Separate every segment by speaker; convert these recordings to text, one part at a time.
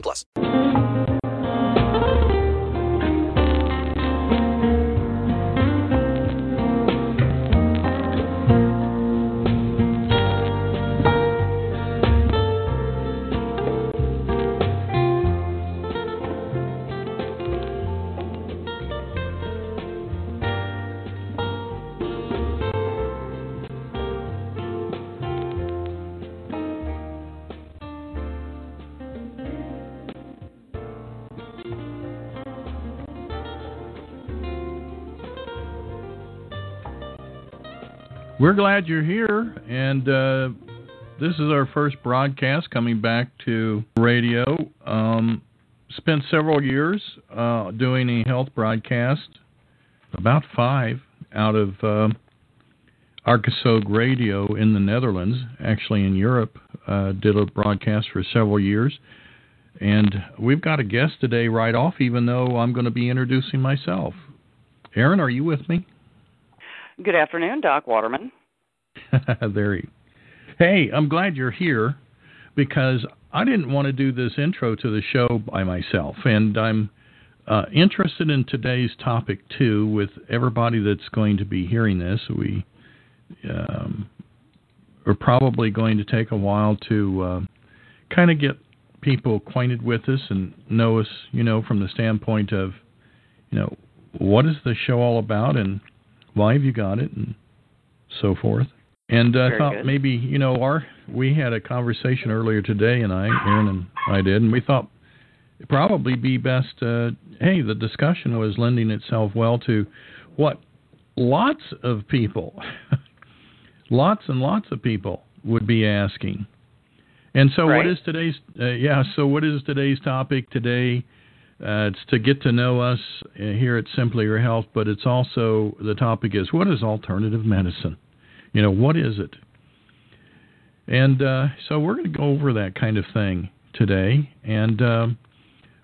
Speaker 1: plus.
Speaker 2: We're glad you're here, and uh, this is our first broadcast coming back to radio. Um, spent several years uh, doing a health broadcast, about five out of uh, Arcasog Radio in the Netherlands, actually in Europe. Uh, did a broadcast for several years. And we've got a guest today right off, even though I'm going to be introducing myself. Erin, are you with me?
Speaker 3: Good afternoon, Doc Waterman.
Speaker 2: there. Hey, I'm glad you're here because I didn't want to do this intro to the show by myself, and I'm uh, interested in today's topic too. With everybody that's going to be hearing this, we um, are probably going to take a while to uh, kind of get people acquainted with us and know us, you know, from the standpoint of, you know, what is the show all about and why have you got it and so forth. And I uh, thought
Speaker 3: good.
Speaker 2: maybe you know our we had a conversation earlier today, and I Erin and I did, and we thought it'd probably be best. Uh, hey, the discussion was lending itself well to what lots of people, lots and lots of people would be asking. And so,
Speaker 3: Right.
Speaker 2: what is today's? Uh, yeah. So, what is today's topic today? Uh, it's to get to know us uh, here at Simply Your Health, but it's also the topic is what is alternative medicine? You know, what is it? And uh, so we're going to go over that kind of thing today. And um,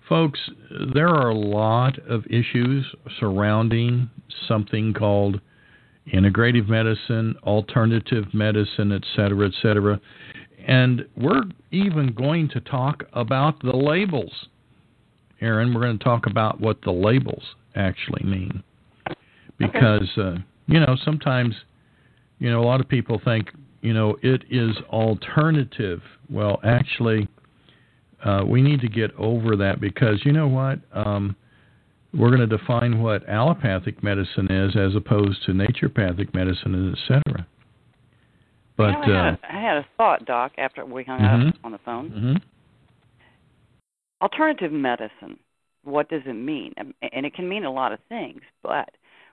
Speaker 2: folks, there are a lot of issues surrounding something called integrative medicine, alternative medicine, et cetera, et cetera. And we're even going to talk about the labels. Erin, we're going to talk about what the labels actually mean. Because, uh, you know, sometimes, you know, a lot of people think, you know, it is alternative. Well, actually, uh, we need to get over that because, you know what? Um, we're going to define what allopathic medicine is as opposed to naturopathic medicine, et cetera. But,
Speaker 3: you know, I,
Speaker 2: uh,
Speaker 3: had a, I had a thought, Doc, after we hung
Speaker 2: Mhm.
Speaker 3: up on the phone. Alternative medicine. What does it mean? And it can mean a lot of things, but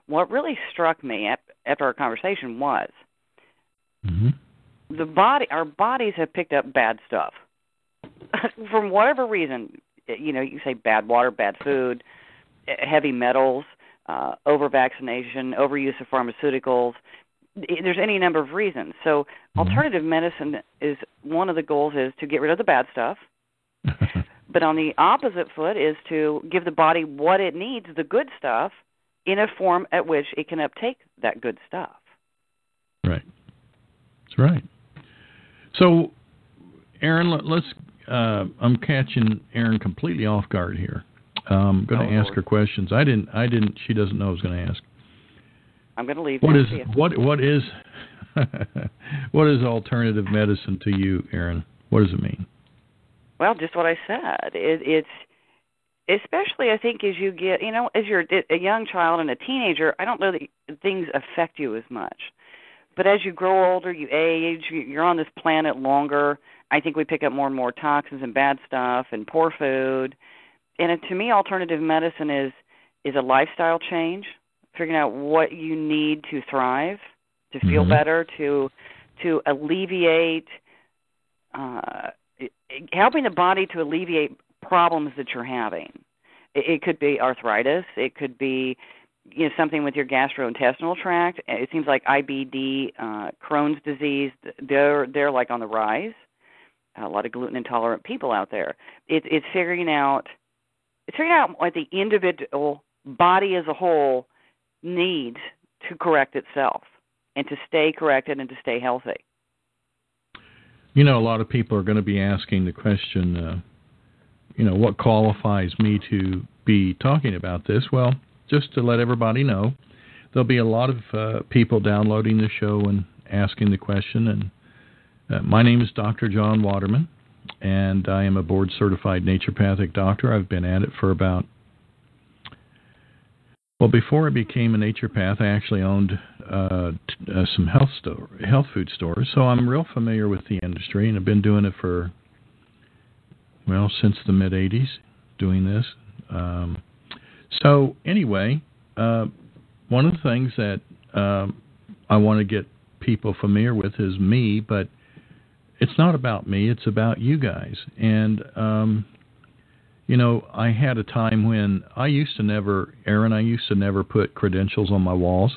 Speaker 3: what really struck me after our conversation was
Speaker 2: Mhm.
Speaker 3: the body. Our bodies have picked up bad stuff from whatever reason. You know, you say bad water, bad food, eh, heavy metals, uh, over vaccination, overuse of pharmaceuticals. There's any number of reasons. So,
Speaker 2: Mhm.
Speaker 3: alternative medicine is one of the goals is to get rid of the bad stuff. But on the opposite foot is to give the body what it needs, the good stuff, in a form at which it can uptake that good stuff.
Speaker 2: Right. That's right. So, Erin, let, let's. Uh, I'm catching Erin completely off guard here. I'm going to
Speaker 3: Oh,
Speaker 2: ask
Speaker 3: Lord.
Speaker 2: her questions. I didn't. I didn't. She doesn't know I was going to ask.
Speaker 3: I'm going to leave.
Speaker 2: What is what? What is what is alternative medicine to you, Erin? What does it mean?
Speaker 3: Well, just what I said. It, it's especially I think as you get, you know, as you're a young child and a teenager, I don't know that things affect you as much. But as you grow older, you age, you- you're on this planet longer. I think we pick up more and more toxins and bad stuff and poor food. And it, to me, alternative medicine is is a lifestyle change, figuring out what you need to thrive, to feel
Speaker 2: Mhm.
Speaker 3: better, to to alleviate uh, helping the body to alleviate problems that you're having. It, it could be arthritis. It could be you know something with your gastrointestinal tract. It seems like IBD, uh, Crohn's disease, they're they're like on the rise. A lot of gluten intolerant people out there. It, it's figuring out it's figuring out what the individual body as a whole needs to correct itself and to stay corrected and to stay healthy.
Speaker 2: You know, a lot of people are going to be asking the question, uh, you know, what qualifies me to be talking about this? Well, just to let everybody know, there'll be a lot of uh, people downloading the show and asking the question. And uh, my name is Dr. John Waterman, and I am a board certified naturopathic doctor. I've been at it for about well, before I became a naturopath, I actually owned uh, t- uh, some health store, health food stores, so I'm real familiar with the industry, and I've been doing it for well since the mid '80s, doing this. Um, so anyway, uh, one of the things that um, I want to get people familiar with is me, but it's not about me; it's about you guys, and um, you know, I had a time when I used to never, Erin, I used to never put credentials on my walls.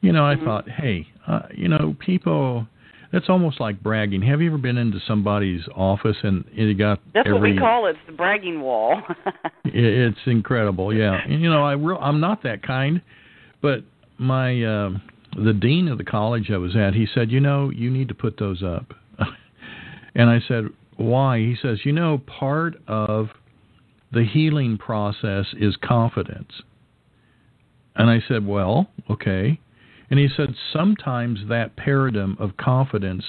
Speaker 2: You know, I mm-hmm. thought, hey, uh, you know, people, that's almost like bragging. Have you ever been into somebody's office and you got
Speaker 3: That's
Speaker 2: every,
Speaker 3: what we call it, the bragging wall.
Speaker 2: it's incredible, yeah. And, you know, I real, I'm not that kind, but my uh, the dean of the college I was at, he said, you know, you need to put those up. and I said, why? He says, you know, part of the healing process is confidence. And I said, Well, okay. And he said, Sometimes that paradigm of confidence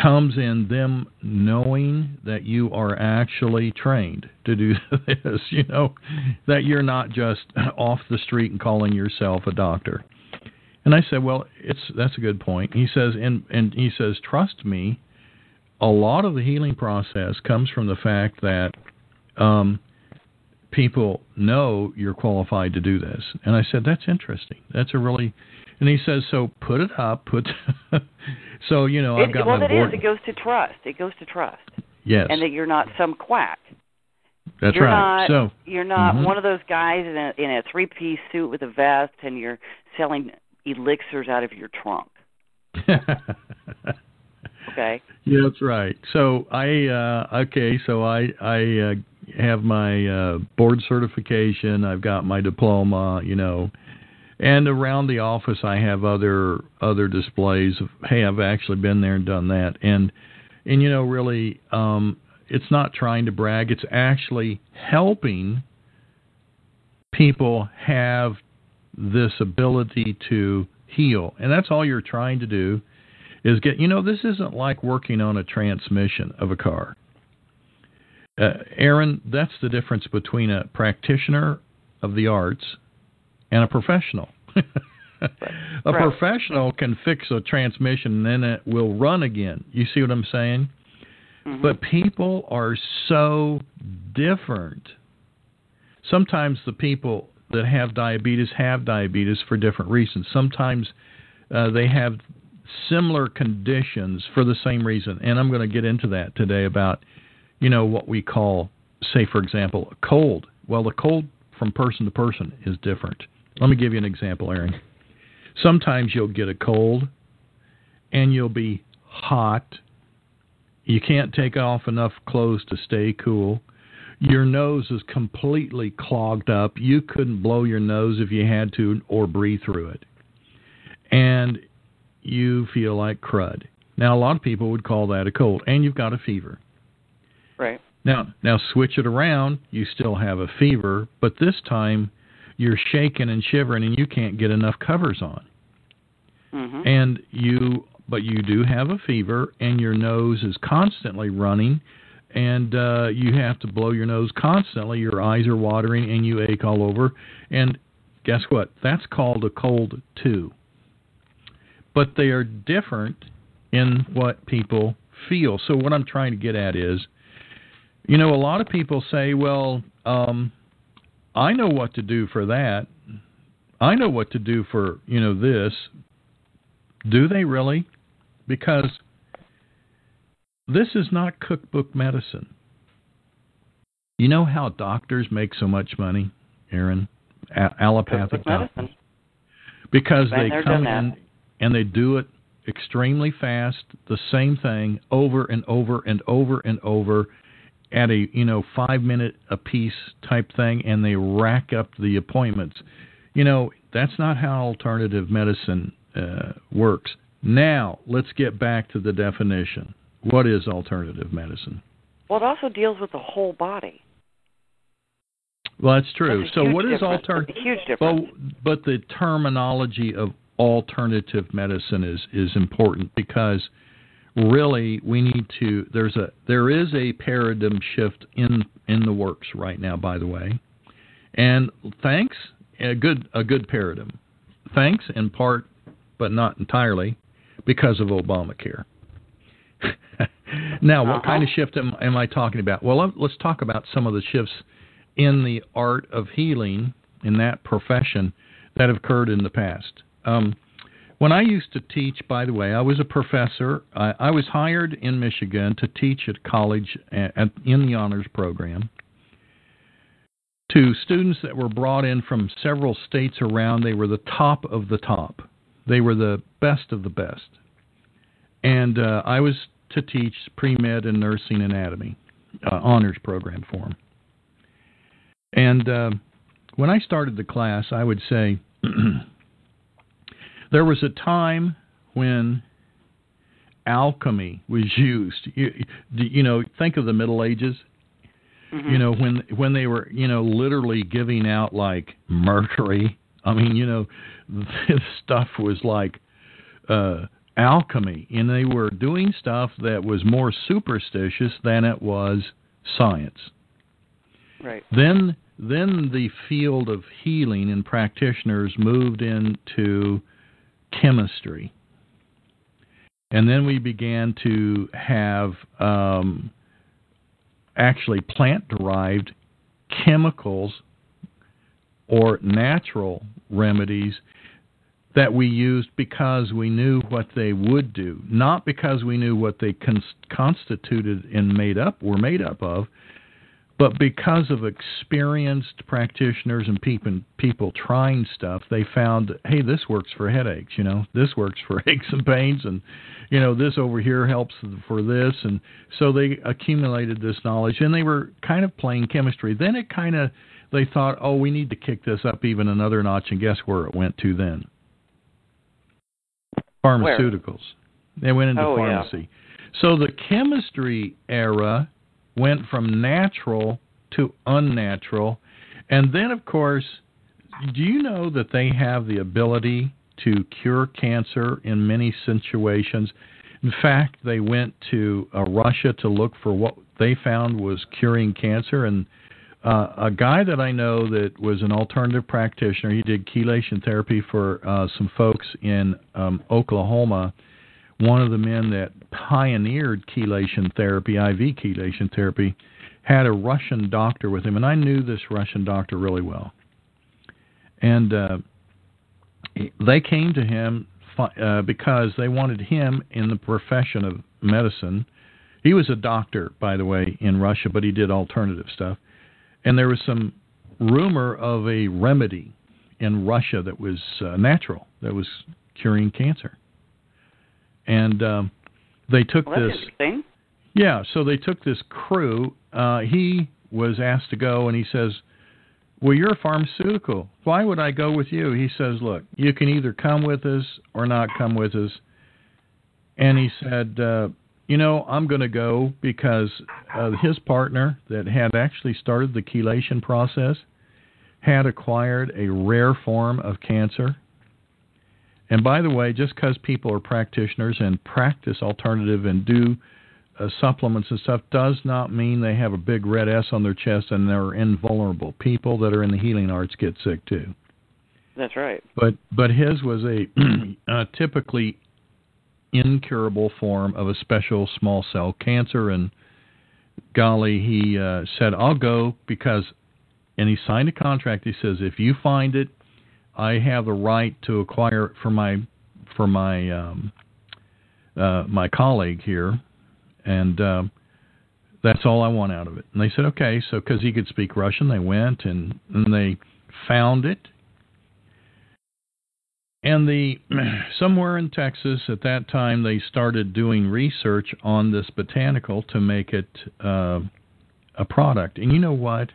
Speaker 2: comes in them knowing that you are actually trained to do this, you know, that you're not just off the street and calling yourself a doctor. And I said, Well, it's that's a good point. He says and and he says, Trust me, a lot of the healing process comes from the fact that um, people know you're qualified to do this. And I said, that's interesting. That's a really, and he says, so put it up, put, so, you know, I've got
Speaker 3: well,
Speaker 2: my
Speaker 3: Well, it is. It goes to trust. It goes to trust.
Speaker 2: Yes.
Speaker 3: And that you're not some quack.
Speaker 2: That's
Speaker 3: you're
Speaker 2: right.
Speaker 3: Not,
Speaker 2: so
Speaker 3: you're not
Speaker 2: mm-hmm.
Speaker 3: one of those guys in a in a three piece suit with a vest and you're selling elixirs out of your trunk. okay.
Speaker 2: Yeah, that's right. So I uh okay, so I I uh, have my uh board certification, I've got my diploma, you know. And around the office I have other other displays of hey, I've actually been there and done that. And and you know really um it's not trying to brag, it's actually helping people have this ability to heal. And that's all you're trying to do is get you know this isn't like working on a transmission of a car uh, erin that's the difference between a practitioner of the arts and a professional a
Speaker 3: right.
Speaker 2: professional can fix a transmission and then it will run again you see what i'm saying
Speaker 3: mm-hmm.
Speaker 2: but people are so different sometimes the people that have diabetes have diabetes for different reasons sometimes uh, they have similar conditions for the same reason. And I'm going to get into that today about, you know, what we call, say, for example, a cold. Well, the cold from person to person is different. Let me give you an example, Erin. Sometimes you'll get a cold and you'll be hot. You can't take off enough clothes to stay cool. Your nose is completely clogged up. You couldn't blow your nose if you had to or breathe through it. And you feel like crud. Now, a lot of people would call that a cold, and you've got a fever.
Speaker 3: Right.
Speaker 2: Now, now switch it around. You still have a fever, but this time you're shaking and shivering, and you can't get enough covers on.
Speaker 3: Mm-hmm.
Speaker 2: And you, but you do have a fever, and your nose is constantly running, and uh, you have to blow your nose constantly. Your eyes are watering, and you ache all over. And guess what? That's called a cold too but they are different in what people feel. So what I'm trying to get at is, you know, a lot of people say, well, um, I know what to do for that. I know what to do for, you know, this. Do they really? Because this is not cookbook medicine. You know how doctors make so much money, Erin? A- allopathic doctors. Because they come in and they do it extremely fast, the same thing over and over and over and over at a you know five minute a piece type thing, and they rack up the appointments. You know that's not how alternative medicine uh, works. Now let's get back to the definition. What is alternative medicine?
Speaker 3: Well, it also deals with the whole body.
Speaker 2: Well, that's true.
Speaker 3: That's
Speaker 2: so what is
Speaker 3: alternative? Huge difference.
Speaker 2: Well, but the terminology of alternative medicine is is important because really we need to there's a there is a paradigm shift in in the works right now by the way. And thanks a good a good paradigm. Thanks in part but not entirely because of obamacare. Now what uh-huh. kind of shift am, am i talking about? Well let's talk about some of the shifts in the art of healing in that profession that have occurred in the past. Um, when I used to teach, by the way, I was a professor. I, I was hired in Michigan to teach at college at, at, in the honors program to students that were brought in from several states around. They were the top of the top. They were the best of the best. And uh, I was to teach pre med and nursing anatomy, uh, honors program for them. And uh, when I started the class, I would say, There was a time when alchemy was used. You, you know, think of the Middle Ages. Mm-hmm. You know, when when they were, you know, literally giving out like mercury. I mean, you know, this stuff was like uh alchemy and they were doing stuff that was more superstitious than it was science.
Speaker 3: Right.
Speaker 2: Then then the field of healing and practitioners moved into chemistry. And then we began to have um, actually plant derived chemicals or natural remedies that we used because we knew what they would do, not because we knew what they con- constituted and made up were made up of, but because of experienced practitioners and people people trying stuff, they found, hey, this works for headaches. You know, this works for aches and pains, and you know, this over here helps for this, and so they accumulated this knowledge, and they were kind of playing chemistry. Then it kind of they thought, oh, we need to kick this up even another notch, and guess where it went to then? Pharmaceuticals. Where? They went into
Speaker 3: oh,
Speaker 2: pharmacy.
Speaker 3: Yeah.
Speaker 2: So the chemistry era went from natural to unnatural. And then, of course, do you know that they have the ability to cure cancer in many situations? In fact, they went to uh, Russia to look for what they found was curing cancer. And uh, a guy that I know that was an alternative practitioner, he did chelation therapy for uh, some folks in um, Oklahoma one of the men that pioneered chelation therapy, IV chelation therapy, had a Russian doctor with him, and I knew this Russian doctor really well. And uh, they came to him uh, because they wanted him in the profession of medicine. He was a doctor, by the way, in Russia, but he did alternative stuff. And there was some rumor of a remedy in Russia that was uh, natural, that was curing cancer and um, they took
Speaker 3: well,
Speaker 2: this. Yeah, so they took this crew. Uh, he was asked to go, and he says, "Well, you're a pharmaceutical. Why would I go with you?" He says, "Look, you can either come with us or not come with us." And he said, uh, "You know, I'm going to go because uh, his partner that had actually started the chelation process." had acquired a rare form of cancer and by the way, just because people are practitioners and practice alternative and do uh, supplements and stuff does not mean they have a big red S on their chest and they're invulnerable. People that are in the healing arts get sick too.
Speaker 3: That's right.
Speaker 2: But but his was a, a typically incurable form of a special small cell cancer and golly he uh, said I'll go because and he signed a contract he says if you find it I have the right to acquire it for my for my um, uh, my colleague here, and uh, That's all I want out of it. And they said, okay. So because he could speak Russian, they went and, and they found it. And the somewhere in Texas at that time they started doing research on this botanical to make it uh, a product. And you know what?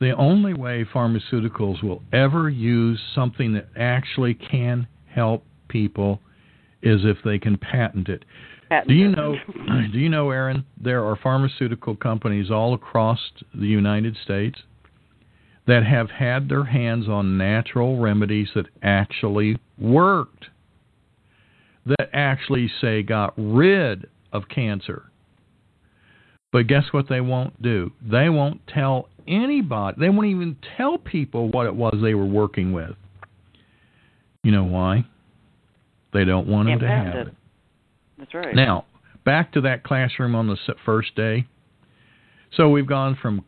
Speaker 2: The only way pharmaceuticals will ever use something that actually can help people is if they can patent it.
Speaker 3: Patent
Speaker 2: Do you know? Do you know, Erin? There are pharmaceutical companies all across the United States that have had their hands on natural remedies that actually worked, that actually say got rid of cancer. But guess what they won't do? They won't tell anybody. They won't even tell people what it was they were working with. You know why? They don't want them to have
Speaker 3: it.
Speaker 2: it.
Speaker 3: That's right.
Speaker 2: Now, back to that classroom on the first day. So we've gone from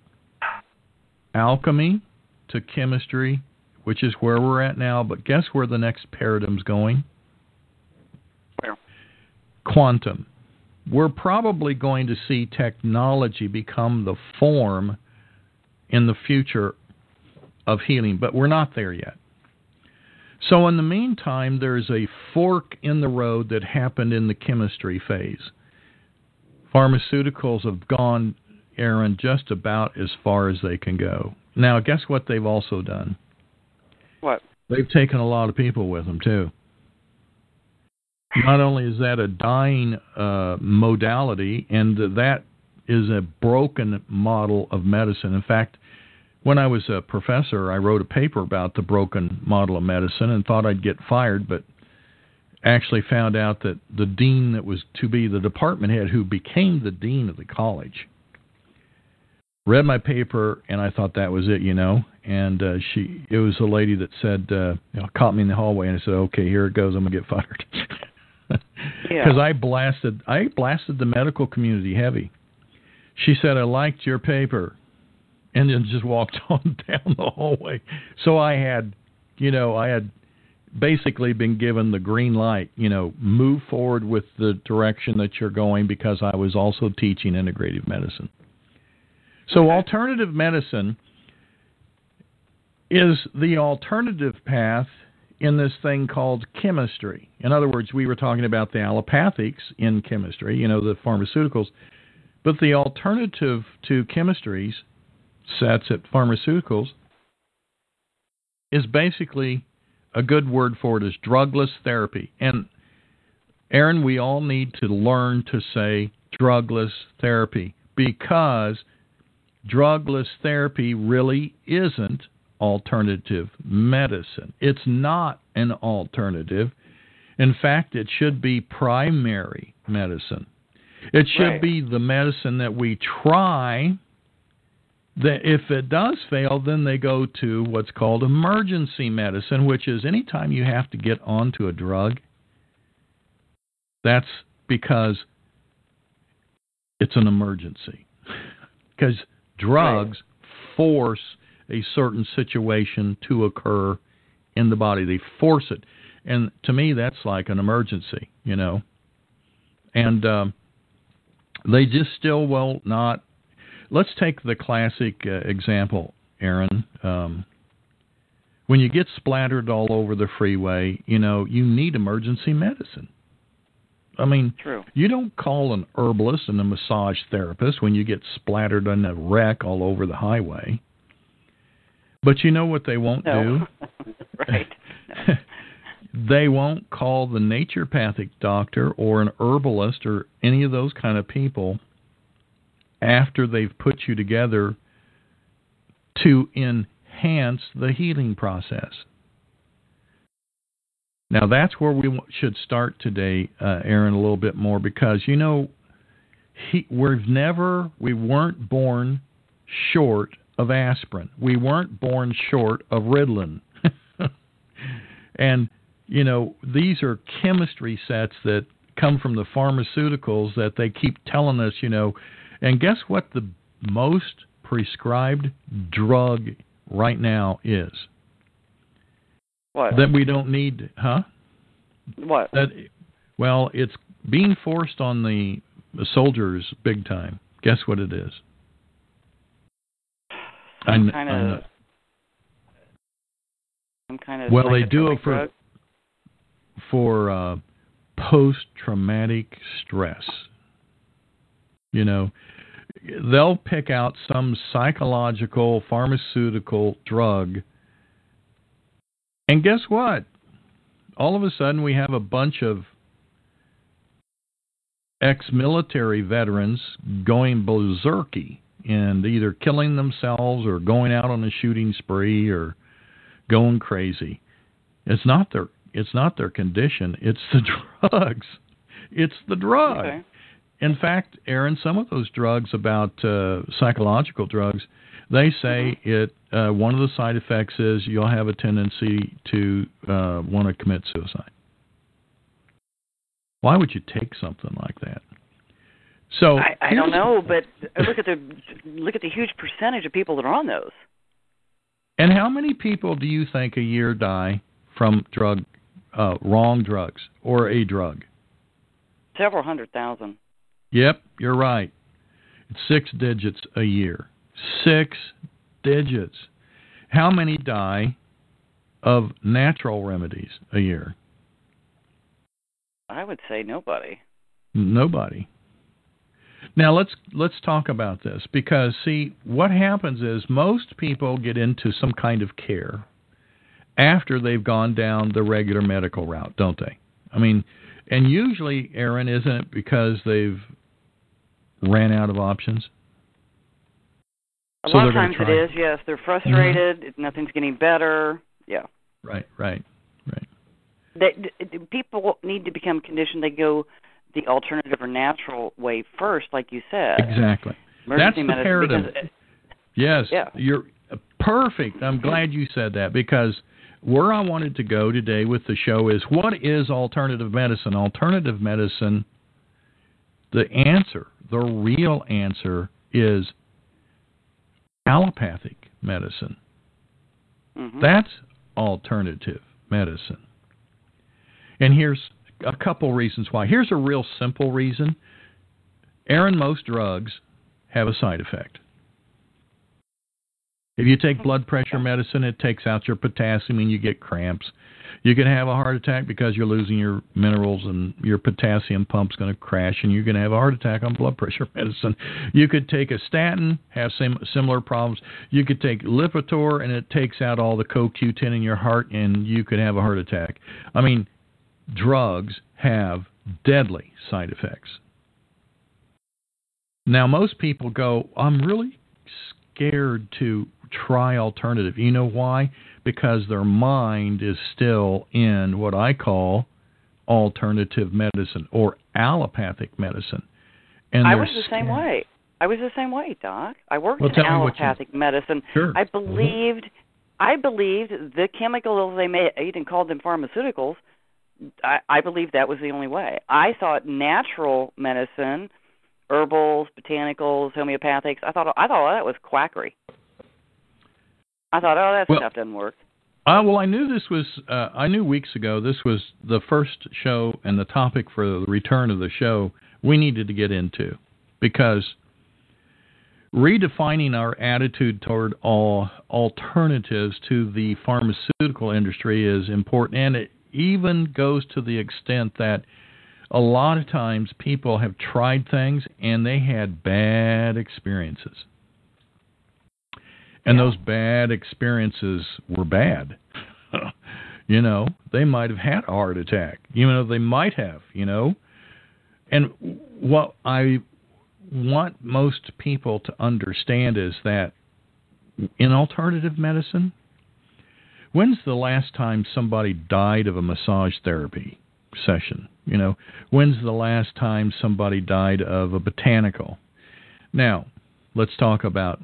Speaker 2: alchemy to chemistry, which is where we're at now, but guess where the next paradigm's going?
Speaker 3: Where?
Speaker 2: Quantum. We're probably going to see technology become the form in the future of healing, but we're not there yet. So, in the meantime, there's a fork in the road that happened in the chemistry phase. Pharmaceuticals have gone, Erin, just about as far as they can go. Now, guess what they've also done?
Speaker 3: What?
Speaker 2: They've taken a lot of people with them, too. Not only is that a dying uh, modality, and that is a broken model of medicine. In fact, when I was a professor, I wrote a paper about the broken model of medicine and thought I'd get fired, but actually found out that the dean that was to be the department head, who became the dean of the college, read my paper and I thought that was it, you know. And uh, she, it was a lady that said, uh, you know, caught me in the hallway and I said, okay, here it goes, I'm gonna get fired.
Speaker 3: Yeah.
Speaker 2: Because I blasted, I blasted the medical community heavy. She said, I liked your paper and then just walked on down the hallway. So I had, you know, I had basically been given the green light, you know, move forward with the direction that you're going because I was also teaching integrative medicine. So
Speaker 3: Okay.
Speaker 2: alternative medicine is the alternative path in this thing called chemistry. In other words, we were talking about the allopathics in chemistry, you know, the pharmaceuticals, but the alternative to chemistries sets at pharmaceuticals is basically a good word for it is drugless therapy. And Erin, we all need to learn to say drugless therapy because drugless therapy really isn't alternative medicine. It's not an alternative. In fact, it should be primary medicine. It should
Speaker 3: Right.
Speaker 2: be the medicine that we try that if it does fail, then they go to what's called emergency medicine, which is anytime you have to get onto a drug, that's because it's an emergency. Because drugs force a certain situation to occur in the body, they force it. And to me, that's like an emergency, you know. And um, they just still will not let's take the classic uh, example, Erin. Um, when you get splattered all over the freeway, you know, you need emergency medicine. I mean,
Speaker 3: True.
Speaker 2: you don't call an herbalist and a massage therapist when you get splattered in a wreck all over the highway. But you know what they won't
Speaker 3: No.
Speaker 2: do?
Speaker 3: right.
Speaker 2: they won't call the naturopathic doctor or an herbalist or any of those kind of people after they've put you together to enhance the healing process. Now that's where we should start today, uh, Erin, a little bit more because you know he, we've never we weren't born short of aspirin. We weren't born short of Ritalin. and you know these are chemistry sets that come from the pharmaceuticals that they keep telling us, you know. And guess what the most prescribed drug right now is?
Speaker 3: What?
Speaker 2: That we don't need, huh?
Speaker 3: what?
Speaker 2: That well, it's being forced on the, soldiers big time. Guess what it is?
Speaker 3: Some kind of. Some kind of.
Speaker 2: Well, they do it for
Speaker 3: drug?
Speaker 2: For uh, post-traumatic stress. You know, they'll pick out some psychological pharmaceutical drug, and guess what? All of a sudden, we have a bunch of ex-military veterans going berserky and either killing themselves or going out on a shooting spree or going crazy. It's not their it's not their condition, it's the drugs. It's the drug.
Speaker 3: Okay.
Speaker 2: In fact, Erin, some of those drugs about uh, psychological drugs, they say it uh, one of the side effects is you'll have a tendency to uh, want to commit suicide. Why would you take something like that? So
Speaker 3: I, I don't know, but look at the look at the huge percentage of people that are on those.
Speaker 2: And how many people do you think a year die from drug, uh, wrong drugs or a drug?
Speaker 3: Several hundred thousand.
Speaker 2: Yep, you're right. It's six digits a year. Six digits. How many die of natural remedies a year?
Speaker 3: I would say nobody.
Speaker 2: Nobody. Now let's let's talk about this because see what happens is most people get into some kind of care after they've gone down the regular medical route, don't they? I mean, and usually, Erin, isn't it because they've ran out of options?
Speaker 3: A
Speaker 2: So
Speaker 3: lot of times it
Speaker 2: Mm-hmm.
Speaker 3: is. Yes, they're frustrated. Nothing's getting better. Yeah.
Speaker 2: Right, right, right.
Speaker 3: They, d- people need to become conditioned. They go the alternative or natural way first, like you said.
Speaker 2: Exactly.
Speaker 3: Emergency
Speaker 2: the
Speaker 3: medicine,
Speaker 2: paradigm.
Speaker 3: because,
Speaker 2: Yes,
Speaker 3: Yeah.
Speaker 2: you're uh, perfect. I'm glad you said that because where I wanted to go today with the show is what is alternative medicine? Alternative medicine, the answer, the real answer is allopathic medicine.
Speaker 3: Mhm.
Speaker 2: That's alternative medicine. And here's a couple reasons why. Here's a real simple reason. Erin, most drugs have a side effect. If you take blood pressure medicine, it takes out your potassium and you get cramps. You can have a heart attack because you're losing your minerals and your potassium pump's going to crash and you're going to have a heart attack on blood pressure medicine. You could take a statin, have sim- similar problems. You could take Lipitor and it takes out all the CoQ10 in your heart and you could have a heart attack. I mean, drugs have deadly side effects. Now, most people go, I'm really scared to try alternative. You know why? Because their mind is still in what I call alternative medicine or allopathic medicine. And
Speaker 3: I was the same way. I was the same way, Doc. I worked
Speaker 2: Well,
Speaker 3: in
Speaker 2: tell me you-
Speaker 3: allopathic medicine.
Speaker 2: Sure.
Speaker 3: I mm-hmm. believed I believed the chemicals they made and called them pharmaceuticals. I, I believed that was the only way. I thought natural medicine, herbals, botanicals, homeopathics. I thought I thought all that was quackery. I thought, oh, that
Speaker 2: Well-
Speaker 3: stuff doesn't work.
Speaker 2: Uh, well, I knew this was. Uh, I knew weeks ago this was the first show and the topic for the return of the show we needed to get into because redefining our attitude toward all alternatives to the pharmaceutical industry is important, and it even goes to the extent that a lot of times people have tried things and they had bad experiences. And those bad experiences were bad. you know, they might have had a heart attack. You know, they might have, you know. And what I want most people to understand is that in alternative medicine, when's the last time somebody died of a massage therapy session? You know, when's the last time somebody died of a botanical? Now, let's talk about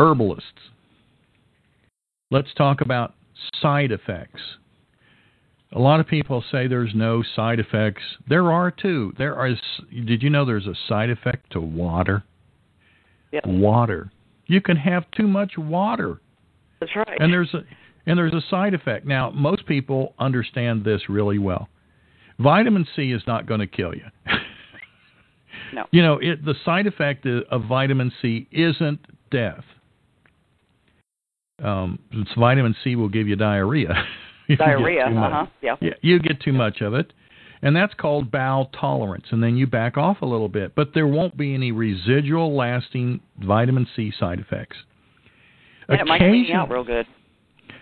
Speaker 2: herbalists. Let's talk about side effects. A lot of people say there's no side effects. There are too. There are. Did you know there's a side effect to water?
Speaker 3: Yeah,
Speaker 2: Water. You can have too much water,
Speaker 3: that's right.
Speaker 2: and there's a and there's a side effect. Now, most people understand this really well. Vitamin C is not going to kill you.
Speaker 3: No.
Speaker 2: You know, it, the side effect of vitamin C isn't death. Um, it's vitamin C will give you diarrhea.
Speaker 3: diarrhea, uh
Speaker 2: huh.
Speaker 3: Yeah.
Speaker 2: yeah. You get too much of it, and that's called bowel tolerance, and then you back off a little bit. But there won't be any residual, lasting vitamin C side effects.
Speaker 3: And it might clean you out real good.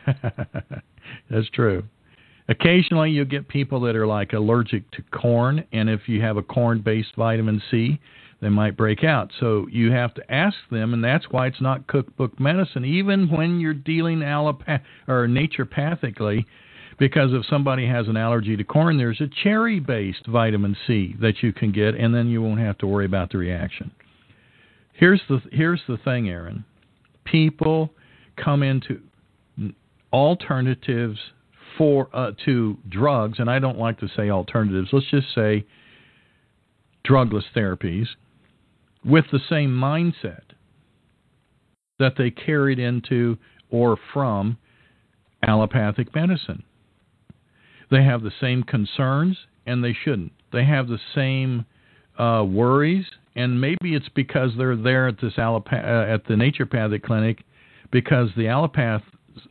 Speaker 2: that's true. Occasionally, you'll get people that are like allergic to corn, and if you have a corn-based vitamin C, they might break out. So you have to ask them, and that's why it's not cookbook medicine, even when you're dealing allopath or naturopathically. Because if somebody has an allergy to corn, there's a cherry-based vitamin C that you can get, and then you won't have to worry about the reaction. Here's the here's the thing, Erin. People come into alternatives for uh, to drugs, and I don't like to say alternatives. Let's just say drugless therapies with the same mindset that they carried into or from allopathic medicine. They have the same concerns, and they shouldn't. They have the same uh, worries, and maybe it's because they're there at this allopath, uh, at the naturopathic clinic because the allopaths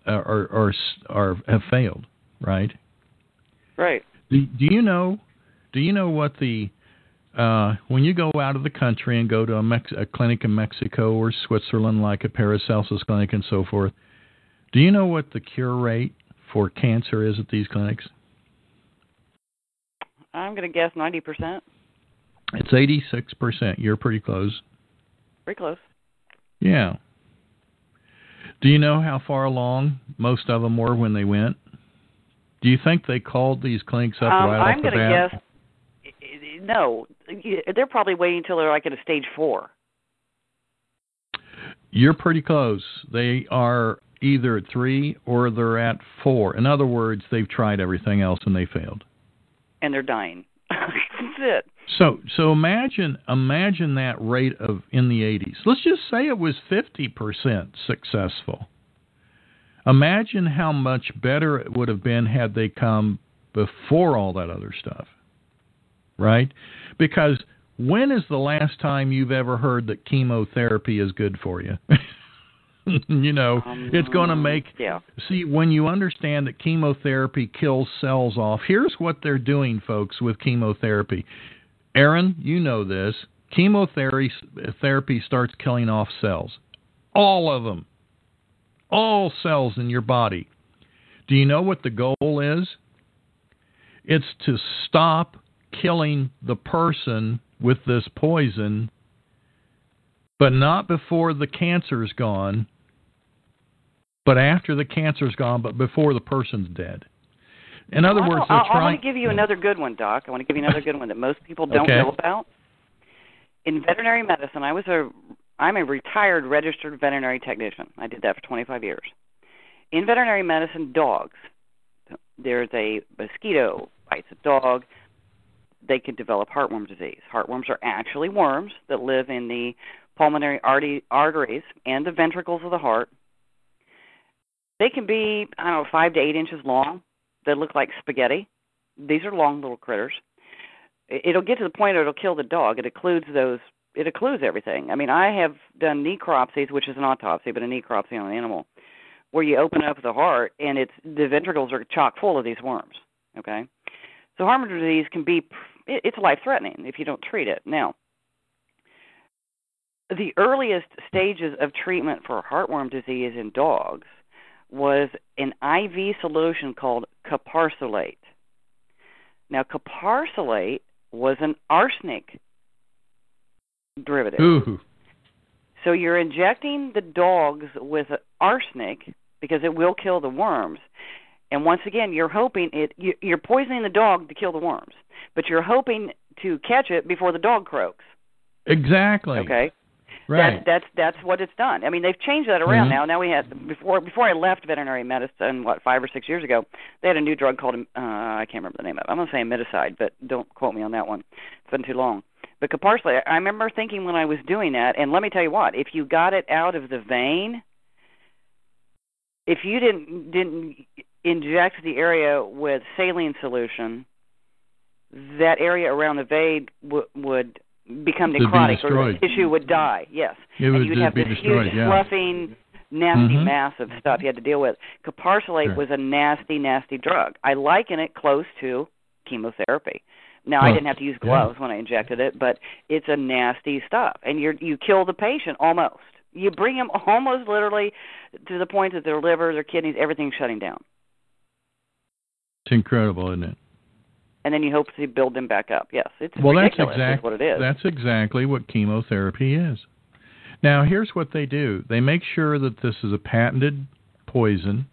Speaker 2: are, are, are have failed, right?
Speaker 3: Right.
Speaker 2: Do, do you know? Do you know what the uh, when you go out of the country and go to a, Mex- a clinic in Mexico or Switzerland, like a Paracelsus clinic and so forth, do you know what the cure rate for cancer is at these clinics?
Speaker 3: I'm going to guess 90%.
Speaker 2: It's 86%. You're pretty close.
Speaker 3: Pretty close.
Speaker 2: Yeah. Do you know how far along most of them were when they went? Do you think they called these clinics up
Speaker 3: um,
Speaker 2: right
Speaker 3: I'm
Speaker 2: off the bat?
Speaker 3: guess no, they're probably waiting until they're like at a stage four.
Speaker 2: You're pretty close. They are either at three or they're at four. In other words, they've tried everything else and they failed.
Speaker 3: And they're dying. That's it.
Speaker 2: So so imagine imagine that rate of in the 80s. Let's just say it was 50% successful. Imagine how much better it would have been had they come before all that other stuff. Right? Because when is the last time you've ever heard that chemotherapy is good for you? you know,
Speaker 3: um,
Speaker 2: it's going to make
Speaker 3: yeah.
Speaker 2: See, when you understand that chemotherapy kills cells off, here's what they're doing, folks, with chemotherapy. Erin, you know this. Chemotherapy therapy starts killing off cells. All of them. All cells in your body. Do you know what the goal is? It's to stop killing the person with this poison, but not before the cancer's gone, but after the cancer's gone, but before the person's dead. In other words,
Speaker 3: I,
Speaker 2: they're
Speaker 3: I,
Speaker 2: trying.
Speaker 3: I want to give you another good one, Doc. I want to give you another good one that most people don't
Speaker 2: Okay.
Speaker 3: know about. In veterinary medicine, I was a I'm a retired registered veterinary technician. I did that for 25 years. In veterinary medicine, dogs. There's a mosquito bites a dog. They can develop heartworm disease. Heartworms are actually worms that live in the pulmonary arteries and the ventricles of the heart. They can be, I don't know, five to eight inches long. They look like spaghetti. These are long little critters. It- It'll get to the point where it'll kill the dog. It occludes those. It occludes everything. I mean, I have done necropsies, which is an autopsy, but a necropsy on an animal, where you open up the heart and it's the ventricles are chock full of these worms. Okay, so heartworm disease can be it- it's life threatening if you don't treat it. Now, the earliest stages of treatment for heartworm disease in dogs was an IV solution called caparsolate. Now, caparsolate was an arsenic derivative.
Speaker 2: Ooh.
Speaker 3: So you're injecting the dogs with arsenic because it will kill the worms. And once again, you're hoping it you- you're poisoning the dog to kill the worms, but you're hoping to catch it before the dog croaks.
Speaker 2: Exactly.
Speaker 3: Okay?
Speaker 2: Right.
Speaker 3: That, that's that's what it's done. I mean, they've changed that around
Speaker 2: Mhm.
Speaker 3: now. Now we had before before I left veterinary medicine, what five or six years ago, they had a new drug called uh, I can't remember the name of. it. I'm gonna say miticide, but don't quote me on that one. It's been too long. But caparsolate, I remember thinking when I was doing that, and let me tell you what, if you got it out of the vein, if you didn't didn't inject the area with saline solution, that area around the vein w- would become
Speaker 2: To be
Speaker 3: necrotic or the tissue would die. Yes,
Speaker 2: It
Speaker 3: and
Speaker 2: would
Speaker 3: you'd have
Speaker 2: be
Speaker 3: this huge
Speaker 2: yeah.
Speaker 3: fluffing, nasty
Speaker 2: Mhm.
Speaker 3: mass of stuff you had to deal with. Caparsolate
Speaker 2: Sure.
Speaker 3: was a nasty, nasty drug. I liken it close to chemotherapy. Now I didn't have to use
Speaker 2: yeah.
Speaker 3: gloves when I injected it, but it's a nasty stuff, and you you kill the patient almost. You bring them almost literally to the point that their liver, their kidneys, everything's shutting down,
Speaker 2: It's incredible, isn't it?
Speaker 3: and then you hope to build them back up. Yes, it's
Speaker 2: well, that's
Speaker 3: ridiculous. is
Speaker 2: exactly
Speaker 3: what it is.
Speaker 2: That's exactly what chemotherapy is. Now, here's what they do: they make sure that this is a patented poison,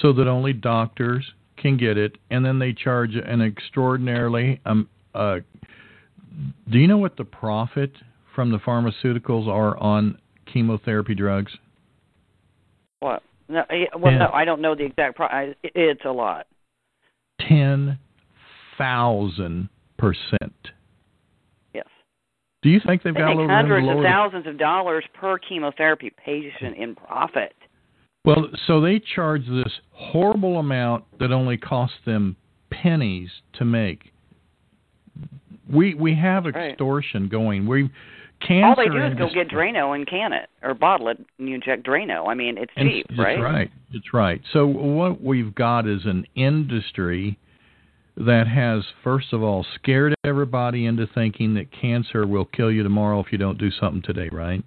Speaker 2: so that only doctors can get it, and then they charge an extraordinarily. Um, uh, do you know what the profit from the pharmaceuticals are on chemotherapy drugs?
Speaker 3: What? No, well,
Speaker 2: Yeah.
Speaker 3: no, I don't know the exact price. It's a lot.
Speaker 2: Ten thousand percent.
Speaker 3: Yes.
Speaker 2: Do you think they've
Speaker 3: They
Speaker 2: got a little
Speaker 3: hundreds of thousands of dollars per chemotherapy patient in profit.
Speaker 2: Well, so they charge this horrible amount that only costs them pennies to make. We we have
Speaker 3: That's right.
Speaker 2: extortion going. We cancer
Speaker 3: All they do is go get Drano and can it or bottle it, and you inject Drano. I mean, it's cheap,
Speaker 2: that's
Speaker 3: right?
Speaker 2: That's right. It's right. So what we've got is an industry that has first of all scared everybody into thinking that cancer will kill you tomorrow if you don't do something today, right?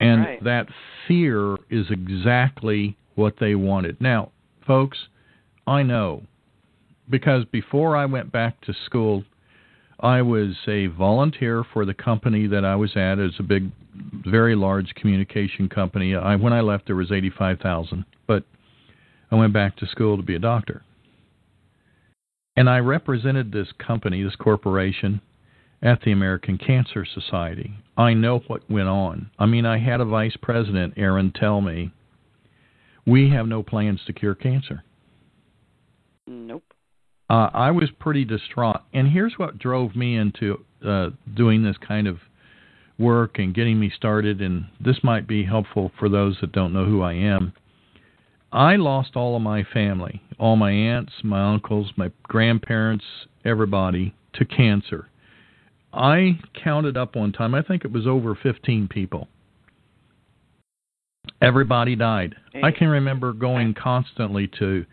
Speaker 2: And
Speaker 3: Right.
Speaker 2: that fear is exactly what they wanted. Now, folks, I know because before I went back to school, I was a volunteer for the company that I was at. It's a big, very large communication company. I, when I left, there was eighty-five thousand, but I went back to school to be a doctor, and I represented this company, this corporation, at the American Cancer Society. I know what went on. I mean, I had a vice president, Erin, tell me, "We have no plans to cure cancer."
Speaker 3: Nope.
Speaker 2: Uh, I was pretty distraught. And here's what drove me into uh, doing this kind of work and getting me started. And this might be helpful for those that don't know who I am. I lost all of my family, all my aunts, my uncles, my grandparents, everybody to cancer. I counted up one time, I think it was over 15 people. Everybody died. I can remember going constantly to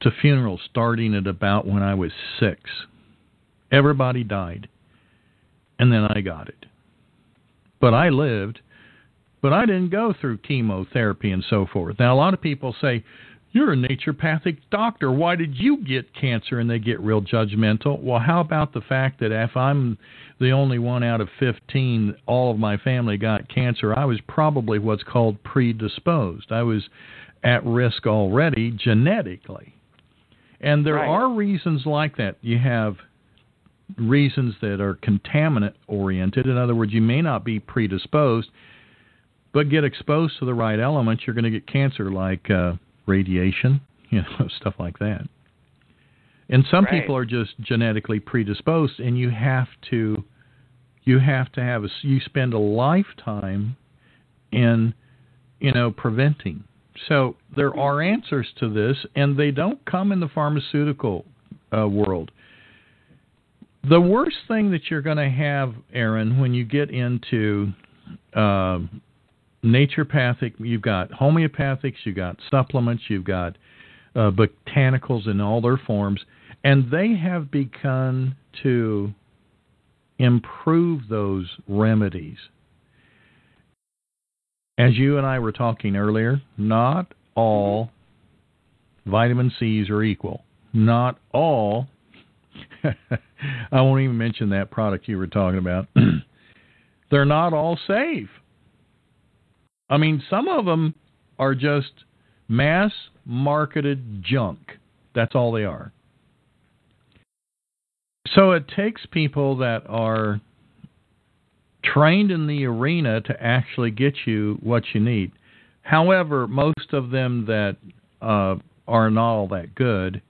Speaker 2: to funerals starting at about when I was 6. Everybody died. And then I got it. But I lived, but I didn't go through chemotherapy and so forth. Now a lot of people say, "You're a naturopathic doctor. Why did you get cancer?" and they get real judgmental. Well, how about the fact that if I'm the only one out of 15, all of my family got cancer, I was probably what's called predisposed. I was at risk already genetically. And there
Speaker 3: Right.
Speaker 2: are reasons like that. You have reasons that are contaminant oriented. In other words, you may not be predisposed, but get exposed to the right elements, you're going to get cancer, like uh, radiation, you know, stuff like that. And some
Speaker 3: Right.
Speaker 2: people are just genetically predisposed, and you have to, you have to have a, you spend a lifetime in, you know, preventing. So there are answers to this, and they don't come in the pharmaceutical uh, world. The worst thing that you're going to have, Erin, when you get into uh, naturopathic, you've got homeopathics, you've got supplements, you've got uh, botanicals in all their forms, and they have begun to improve those remedies. As you and I were talking earlier, not all vitamin C's are equal. Not all. I won't even mention that product you were talking about. They're not all safe. I mean, some of them are just mass marketed junk. That's all they are. So it takes people that are trained in the arena to actually get you what you need. However, most of them that uh, are not all that good,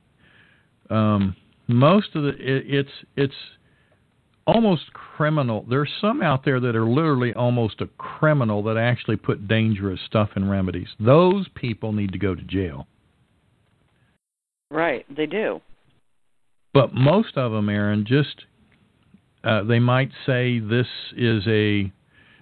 Speaker 2: um, most of the it, it's it's almost criminal. There's some out there that are literally almost a criminal that actually put dangerous stuff in remedies. Those people need to go to jail.
Speaker 3: Right, they do.
Speaker 2: But most of them, Erin, just uh, they might say this is a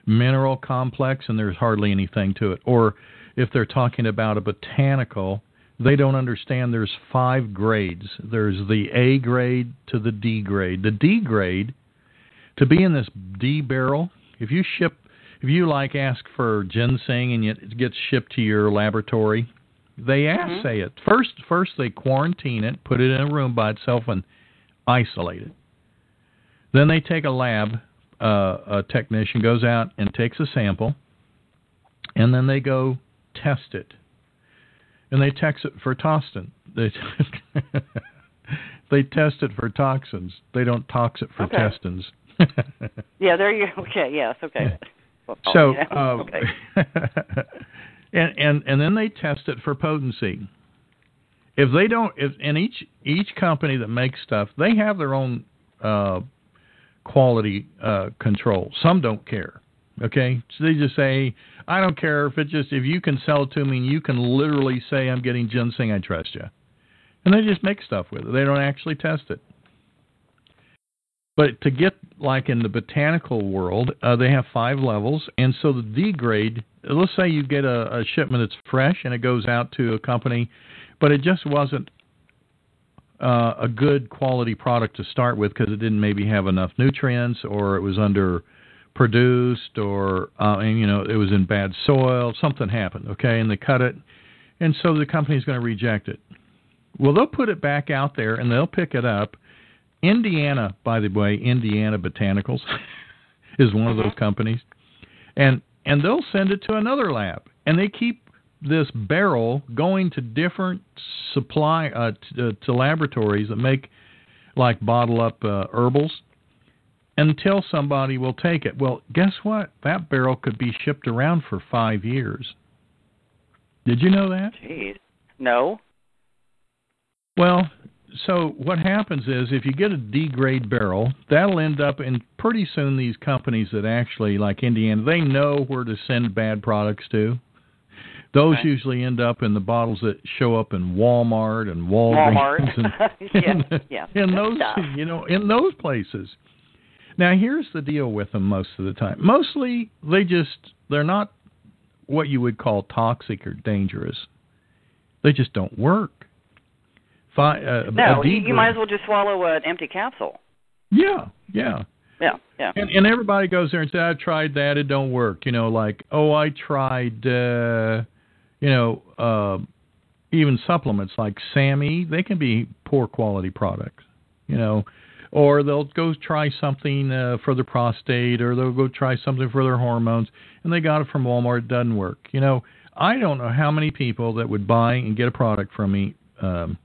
Speaker 2: mineral complex and there's hardly anything to it. Or if they're talking about a botanical, they don't understand there's five grades. There's the A grade to the D grade. The D grade, to be in this D barrel, if you ship, if you like ask for ginseng and it gets shipped to your laboratory, they
Speaker 3: Mm-hmm.
Speaker 2: assay it. First, first they quarantine it, put it in a room by itself, and isolate it. Then they take a lab, uh, a technician goes out and takes a sample, and then they go test it. And they test it for toxin. They they test it for toxins. They don't tox it for
Speaker 3: Okay.
Speaker 2: testins.
Speaker 3: Yeah, there you. Okay. Yes. Okay. Well,
Speaker 2: so,
Speaker 3: yeah,
Speaker 2: uh,
Speaker 3: okay.
Speaker 2: and and and then they test it for potency. If they don't, if and each each company that makes stuff, they have their own uh, quality uh, control. Some don't care. Okay, so they just say, I don't care if it just if you can sell it to me and you can literally say I'm getting ginseng, I trust you, and they just make stuff with it. They don't actually test it. But to get like in the botanical world, uh, they have five levels, and so the D grade. Let's say you get a, a shipment that's fresh and it goes out to a company, but it just wasn't uh, a good quality product to start with because it didn't maybe have enough nutrients or it was under produced or uh, and you know it was in bad soil. Something happened, okay, and they cut it, and so the company's going to reject it. Well, they'll put it back out there and they'll pick it up. Indiana, by the way, Indiana Botanicals is one of those companies, and and they'll send it to another lab, and they keep this barrel going to different supply uh, to, to laboratories that make like bottle up uh, herbals until somebody will take it. Well, guess what? That barrel could be shipped around for five years. Did you know that?
Speaker 3: Jeez. No.
Speaker 2: Well, so what happens is if you get a D grade barrel, that'll end up in pretty soon these companies that actually like Indiana, they know where to send bad products to. Those
Speaker 3: Okay.
Speaker 2: usually end up in the bottles that show up in Walmart and Walgreens
Speaker 3: Walmart.
Speaker 2: and
Speaker 3: Yeah,
Speaker 2: in,
Speaker 3: yeah,
Speaker 2: in those
Speaker 3: stuff.
Speaker 2: you know in those places. Now here's the deal with them most of the time. Mostly they just they're not what you would call toxic or dangerous. They just don't work. Fi- uh,
Speaker 3: No, you, you might as well just swallow an empty capsule.
Speaker 2: Yeah, yeah.
Speaker 3: Yeah, yeah.
Speaker 2: And, and everybody goes there and says, "I tried that; it don't work." You know, like, "Oh, I tried," uh, you know, uh, even supplements like SAMe. They can be poor quality products. You know, or they'll go try something uh, for their prostate, or they'll go try something for their hormones, and they got it from Walmart. It doesn't work. You know, I don't know how many people that would buy and get a product from me, um,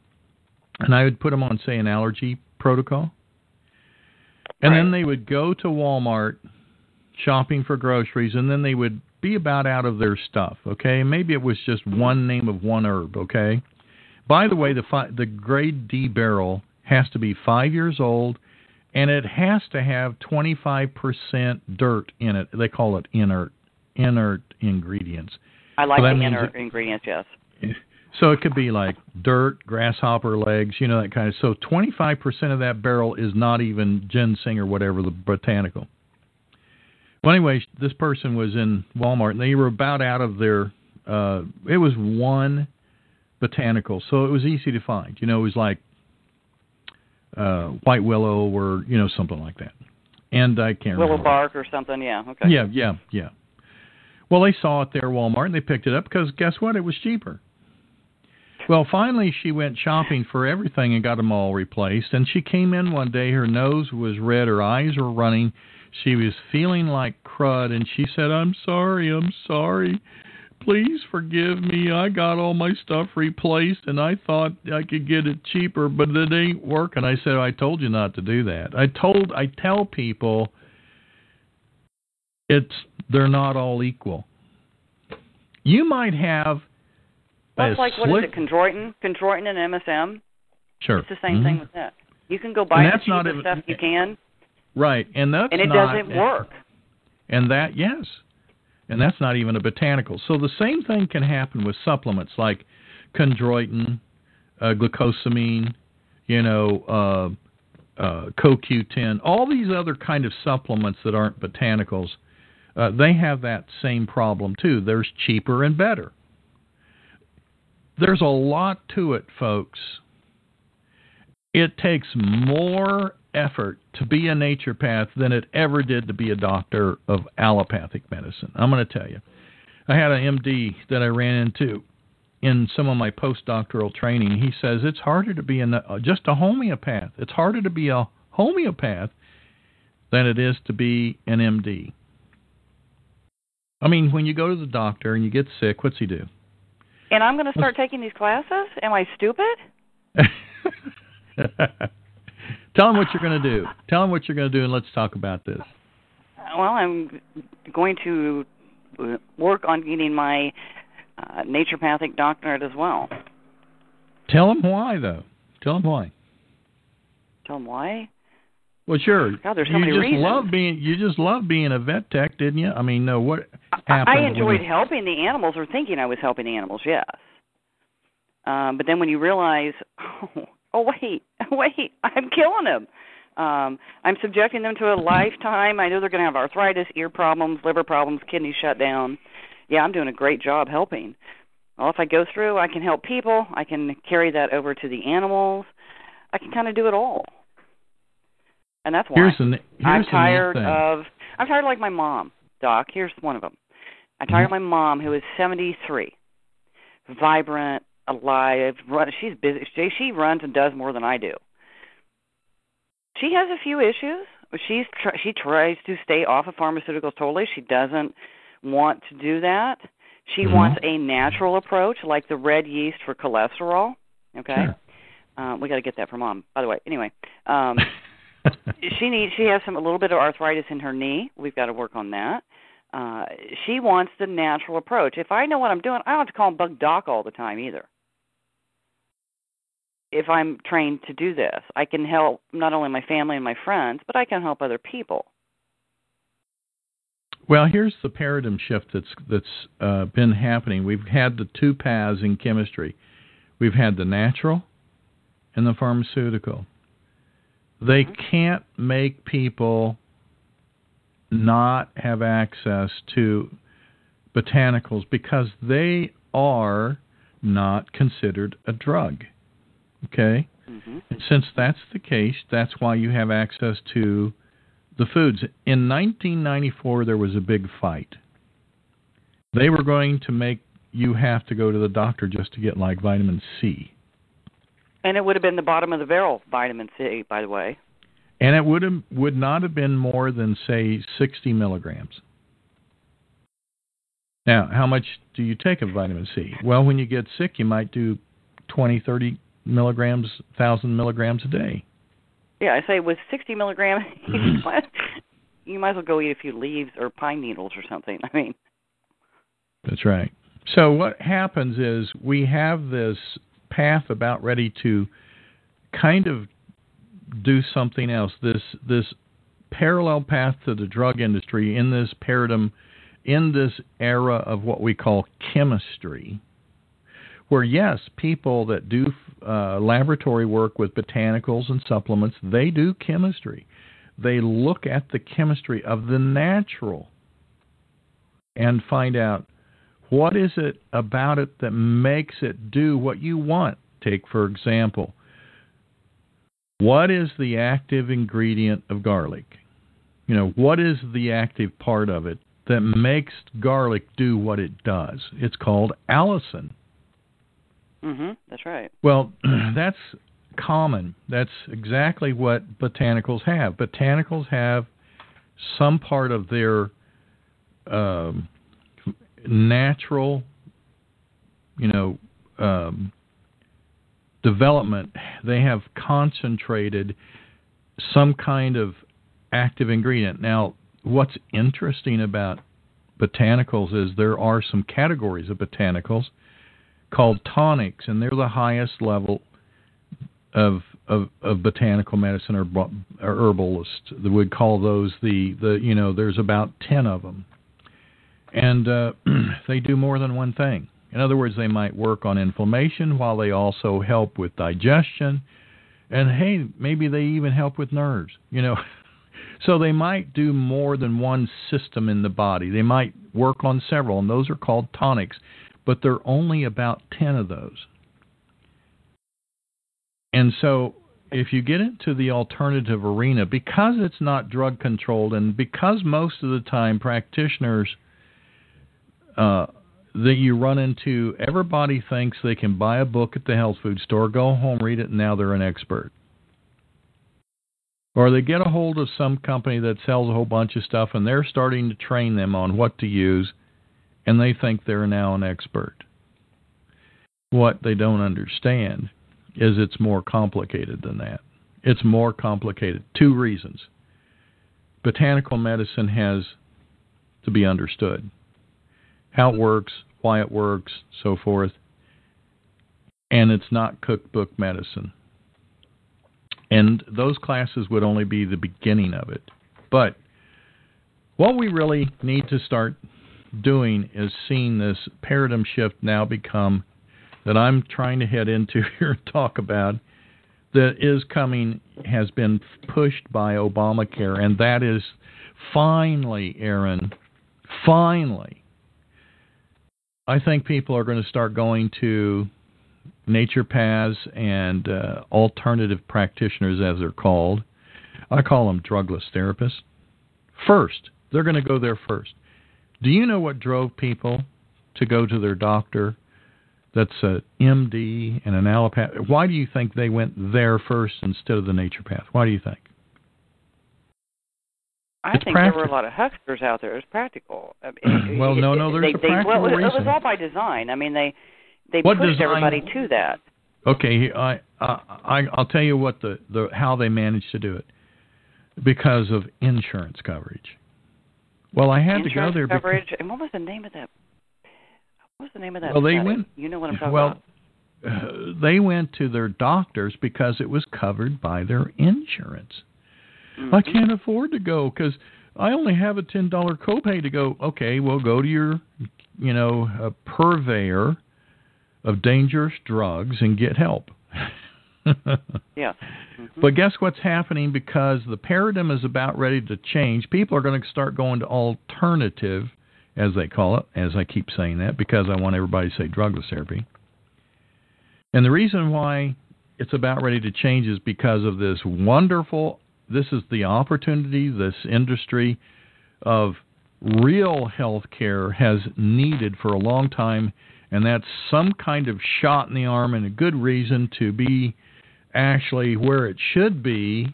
Speaker 2: and I would put them on, say, an allergy protocol. And then they would go to Walmart shopping for groceries, and then they would be about out of their stuff. Okay, maybe it was just one name of one herb. Okay. By the way, the fi- the grade D barrel has to be five years old, and it has to have 25% dirt in it. They call it inert inert ingredients.
Speaker 3: I like
Speaker 2: So
Speaker 3: the inner
Speaker 2: it-
Speaker 3: ingredients. Yes.
Speaker 2: So it could be like dirt, grasshopper legs, you know that kind of. So 25% of that barrel is not even ginseng or whatever the botanical. Well, anyway, this person was in Walmart and they were about out of their. Uh, it was one botanical, so it was easy to find. You know, it was like uh, white willow or you know something like that. And I can't
Speaker 3: Willow
Speaker 2: remember.
Speaker 3: bark or something. Yeah. Okay.
Speaker 2: Yeah, yeah, yeah. Well, they saw it there at Walmart and they picked it up because guess what? It was cheaper. Well, finally, she went shopping for everything and got them all replaced. And she came in one day, her nose was red, her eyes were running. She was feeling like crud, and she said, I'm sorry, I'm sorry. Please forgive me. I got all my stuff replaced, and I thought I could get it cheaper, but it ain't working. I said, I told you not to do that. I told, I tell people it's they're not all equal. You might have a
Speaker 3: like what
Speaker 2: slick,
Speaker 3: is it? Chondroitin, chondroitin and MSM.
Speaker 2: Sure,
Speaker 3: It's the same
Speaker 2: Mhm.
Speaker 3: thing with that. You can go buy
Speaker 2: And
Speaker 3: the
Speaker 2: that's not
Speaker 3: cheapest
Speaker 2: even-
Speaker 3: stuff you can,
Speaker 2: right, and that's
Speaker 3: and it
Speaker 2: not,
Speaker 3: doesn't work.
Speaker 2: And that yes, and that's not even a botanical. So the same thing can happen with supplements like chondroitin, uh, glucosamine, you know, uh, uh, CoQ10, all these other kind of supplements that aren't botanicals, uh, they have that same problem too. There's cheaper and better. There's a lot to it, folks. It takes more effort to be a naturopath than it ever did to be a doctor of allopathic medicine. I'm going to tell you. I had an MD that I ran into in some of my postdoctoral training. He says it's harder to be a, uh, just a homeopath. It's harder to be a homeopath than it is to be an MD. I mean, when you go to the doctor and you get sick, what's he do?
Speaker 3: And I'm going to start taking these classes? Am I stupid?
Speaker 2: Tell them what you're going to do. Tell them what you're going to do, and let's talk about this.
Speaker 3: Well, I'm going to work on getting my uh, naturopathic doctorate as well.
Speaker 2: Tell them why, though. Tell them why.
Speaker 3: Tell them why.
Speaker 2: Well, sure.
Speaker 3: God, there's so
Speaker 2: you
Speaker 3: many
Speaker 2: just
Speaker 3: reasons.
Speaker 2: love being. You just love being a vet tech, didn't you? I mean, no. What happened?
Speaker 3: I enjoyed
Speaker 2: you-
Speaker 3: helping the animals or thinking I was helping the animals, yes. Um, but then when you realize, oh, oh wait, wait, I'm killing them. Um, I'm subjecting them to a lifetime. I know they're going to have arthritis, ear problems, liver problems, kidney shut down. Yeah, I'm doing a great job helping. Well, if I go through, I can help people. I can carry that over to the animals. I can kind of do it all. And that's why.
Speaker 2: Here's the. Here's
Speaker 3: I'm tired of. I'm tired of like my mom, Doc. Here's one of them. I'm tired of my mom, who is 73, vibrant, alive. Run, she's busy. She, she runs and does more than I do. She has a few issues. She's tr- she tries to stay off of pharmaceuticals totally. She doesn't want to do that. She
Speaker 2: Mhm.
Speaker 3: wants a natural approach, like the red yeast for cholesterol. Okay.
Speaker 2: Sure.
Speaker 3: Um, we got to get that from mom. By the way, anyway, um, she needs she has some a little bit of arthritis in her knee. We've got to work on that. Uh, she wants the natural approach. If I know what I'm doing, I don't have to call Bug Doc all the time either. If I'm trained to do this, I can help not only my family and my friends, but I can help other people.
Speaker 2: Well, here's the paradigm shift that's that's uh, been happening. We've had the two paths in chemistry. We've had the natural and the pharmaceutical. They can't make people not have access to botanicals because they are not considered a drug. Okay?
Speaker 3: hmm
Speaker 2: And since that's the case, that's why you have access to the foods. In 1994, there was a big fight. They were going to make you have to go to the doctor just to get like vitamin C.
Speaker 3: And it would have been the bottom of the barrel vitamin C, by the way.
Speaker 2: And it would have, would not have been more than say 60 milligrams. Now, how much do you take of vitamin C? Well, when you get sick, you might do 20, 30 milligrams, 1,000 milligrams a day.
Speaker 3: Yeah, I say with 60 milligrams, you mm-hmm. might- you might as well go eat a few leaves or pine needles or something. I mean,
Speaker 2: That's right. So what happens is we have this path about ready to kind of do something else. This this parallel path to the drug industry in this paradigm in this era of what we call chemistry where yes, people that do uh, laboratory work with botanicals and supplements, they do chemistry. They look at the chemistry of the natural and find out what is it about it that makes it do what you want? Take, for example, what is the active ingredient of garlic? You know, what is the active part of it that makes garlic do what it does? It's called allicin.
Speaker 3: Mhm, that's right.
Speaker 2: Well, that's common. That's exactly what botanicals have. Botanicals have some part of their um, natural, you know, um, development. They have concentrated some kind of active ingredient. Now, what's interesting about botanicals is there are some categories of botanicals called tonics, and they're the highest level of of, of botanical medicine or, or herbalists. They would call those the the you know there's about ten of them, and uh, they do more than one thing. In other words, they might work on inflammation while they also help with digestion, And hey, maybe they even help with nerves, you know. so they might do more than one system in the body. They might work on several, and those are called tonics, but there are only about 10 of those. And so if you get into the alternative arena, because it's not drug controlled, and because most of the time practitioners uh, that you run into, everybody thinks they can buy a book at the health food store, go home, read it, and now they're an expert. Or they get a hold of some company that sells a whole bunch of stuff and they're starting to train them on what to use, and they think they're now an expert. What they don't understand is it's more complicated than that. It's more complicated. Two reasons. Botanical medicine has to be understood how it works, why it works, so forth. And it's not cookbook medicine. And those classes would only be the beginning of it. But what we really need to start doing is seeing this paradigm shift now become that I'm trying to head into here and talk about that is coming has been pushed by Obamacare, and that is finally, Erin, finally, I think people are going to start going to nature paths and uh, alternative practitioners, as they're called. I call them drugless therapists. First, they're going to go there first. Do you know what drove people to go to their doctor that's a MD and an allopath. Why do you think they went there first instead of the naturopath? Why do you think?
Speaker 3: I
Speaker 2: it's
Speaker 3: think
Speaker 2: practical.
Speaker 3: there were a lot of hucksters out there. It's practical. I mean,
Speaker 2: well, no, no, there's
Speaker 3: they,
Speaker 2: a
Speaker 3: they,
Speaker 2: practical
Speaker 3: well, it,
Speaker 2: reason.
Speaker 3: It was all by design. I mean, they they
Speaker 2: What
Speaker 3: pushed
Speaker 2: design-
Speaker 3: everybody to that.
Speaker 2: Okay, I I I'll tell you what the the how they managed to do it because of insurance coverage. Well, I had
Speaker 3: Insurance
Speaker 2: to go there
Speaker 3: coverage. And what was the name of that? What was the name of that?
Speaker 2: Well, they
Speaker 3: study?
Speaker 2: went-
Speaker 3: You know what I'm talking
Speaker 2: well,
Speaker 3: about?
Speaker 2: uh, they went to their doctors because it was covered by their insurance. I
Speaker 3: Mhm.
Speaker 2: can't afford to go because I only have a ten dollar copay to go. Okay, well, go to your, you know, purveyor of dangerous drugs and get help.
Speaker 3: Yeah. Mhm.
Speaker 2: But guess what's happening because the paradigm is about ready to change. People are going to start going to alternative, as they call it, as I keep saying that because I want everybody to say drugless therapy. And the reason why it's about ready to change is because of this wonderful. This is the opportunity this industry of real health care has needed for a long time, and that's some kind of shot in the arm and a good reason to be actually where it should be,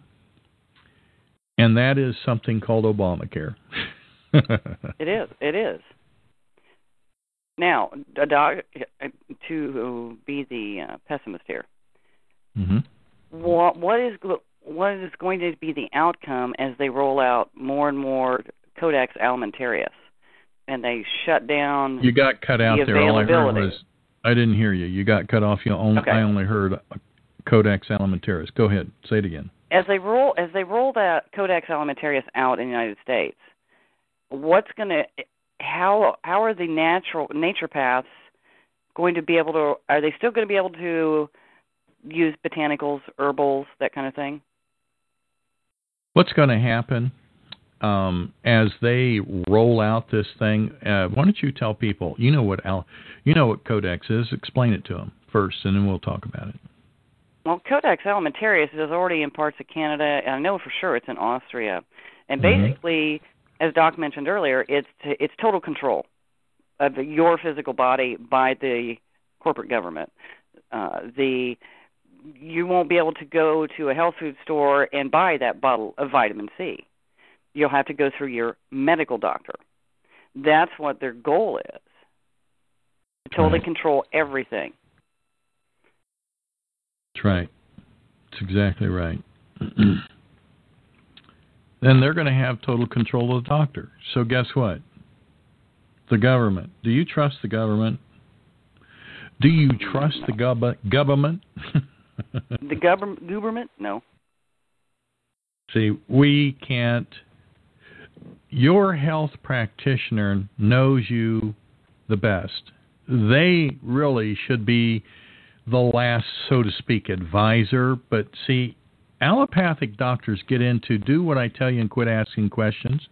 Speaker 2: and that is something called Obamacare.
Speaker 3: It is. It is. Now, a doc, to be the uh, pessimist here,
Speaker 2: hmm
Speaker 3: what what is what is going to be the outcome as they roll out more and more Codex Alimentarius, and they shut down?
Speaker 2: You got cut out
Speaker 3: The
Speaker 2: there. All I heard was I didn't hear you. You got cut off. You only
Speaker 3: Okay.
Speaker 2: I only heard Codex Alimentarius. Go ahead. Say it again.
Speaker 3: as they roll as they roll that Codex Alimentarius out in the United States, what's going to how how are the natural naturopaths going to be able to are they still going to be able to use botanicals, herbals, that kind of thing?
Speaker 2: What's going to happen um, as they roll out this thing? Uh, why don't you tell people? You know what Al, you know what Codex is. Explain it to them first, and then we'll talk about it.
Speaker 3: Well, Codex Alimentarius is already in parts of Canada, and I know for sure it's in Austria. And
Speaker 2: Mhm.
Speaker 3: basically, as Doc mentioned earlier, it's it's total control of your physical body by the corporate government. Uh, the you won't be able to go to a health food store and buy that bottle of vitamin C. You'll have to go through your medical doctor. That's what their goal is. To totally
Speaker 2: Right.
Speaker 3: control everything.
Speaker 2: That's right. That's exactly right. then they're going to have total control of the doctor. So guess what? The government. Do you trust the government? Do you trust the gov- government?
Speaker 3: The government government? No.
Speaker 2: See, we can't. Your health practitioner knows you the best. They really should be the last, so to speak, advisor. But see, allopathic doctors get into do what I tell you and quit asking questions.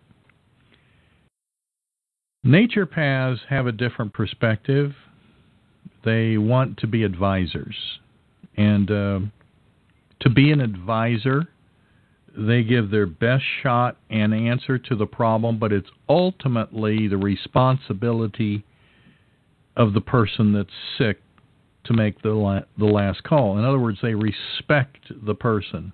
Speaker 2: Naturopaths have a different perspective. They want to be advisors. And uh, to be an advisor, they give their best shot and answer to the problem, but it's ultimately the responsibility of the person that's sick to make the la- the last call. In other words, they respect the person.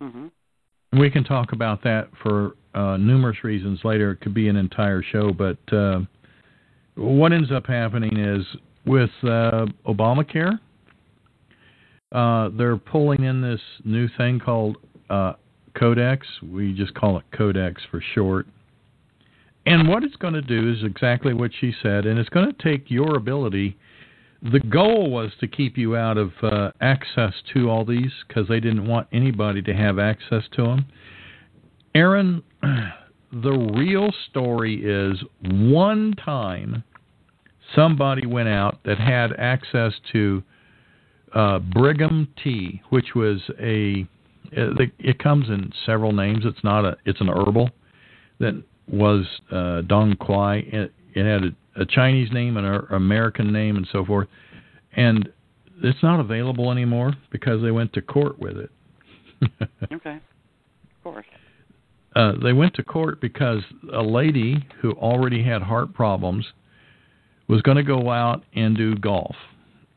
Speaker 3: Mm-hmm.
Speaker 2: We can talk about that for uh, numerous reasons later. It could be an entire show, but uh, what ends up happening is with uh, Obamacare, uh, they're pulling in this new thing called uh, Codex. We just call it Codex for short. And what it's going to do is exactly what she said, and it's going to take your ability. The goal was to keep you out of uh, access to all these because they didn't want anybody to have access to them. Erin, the real story is one time somebody went out that had access to uh, Brigham tea, which was a it, comes in several names. It's not a it's an herbal that was uh, Dong Quai. It, it had a, a Chinese name and an American name and so forth, and it's not available anymore because they went to court with it.
Speaker 3: okay, of course.
Speaker 2: Uh, they went to court because a lady who already had heart problems was going to go out and do golf,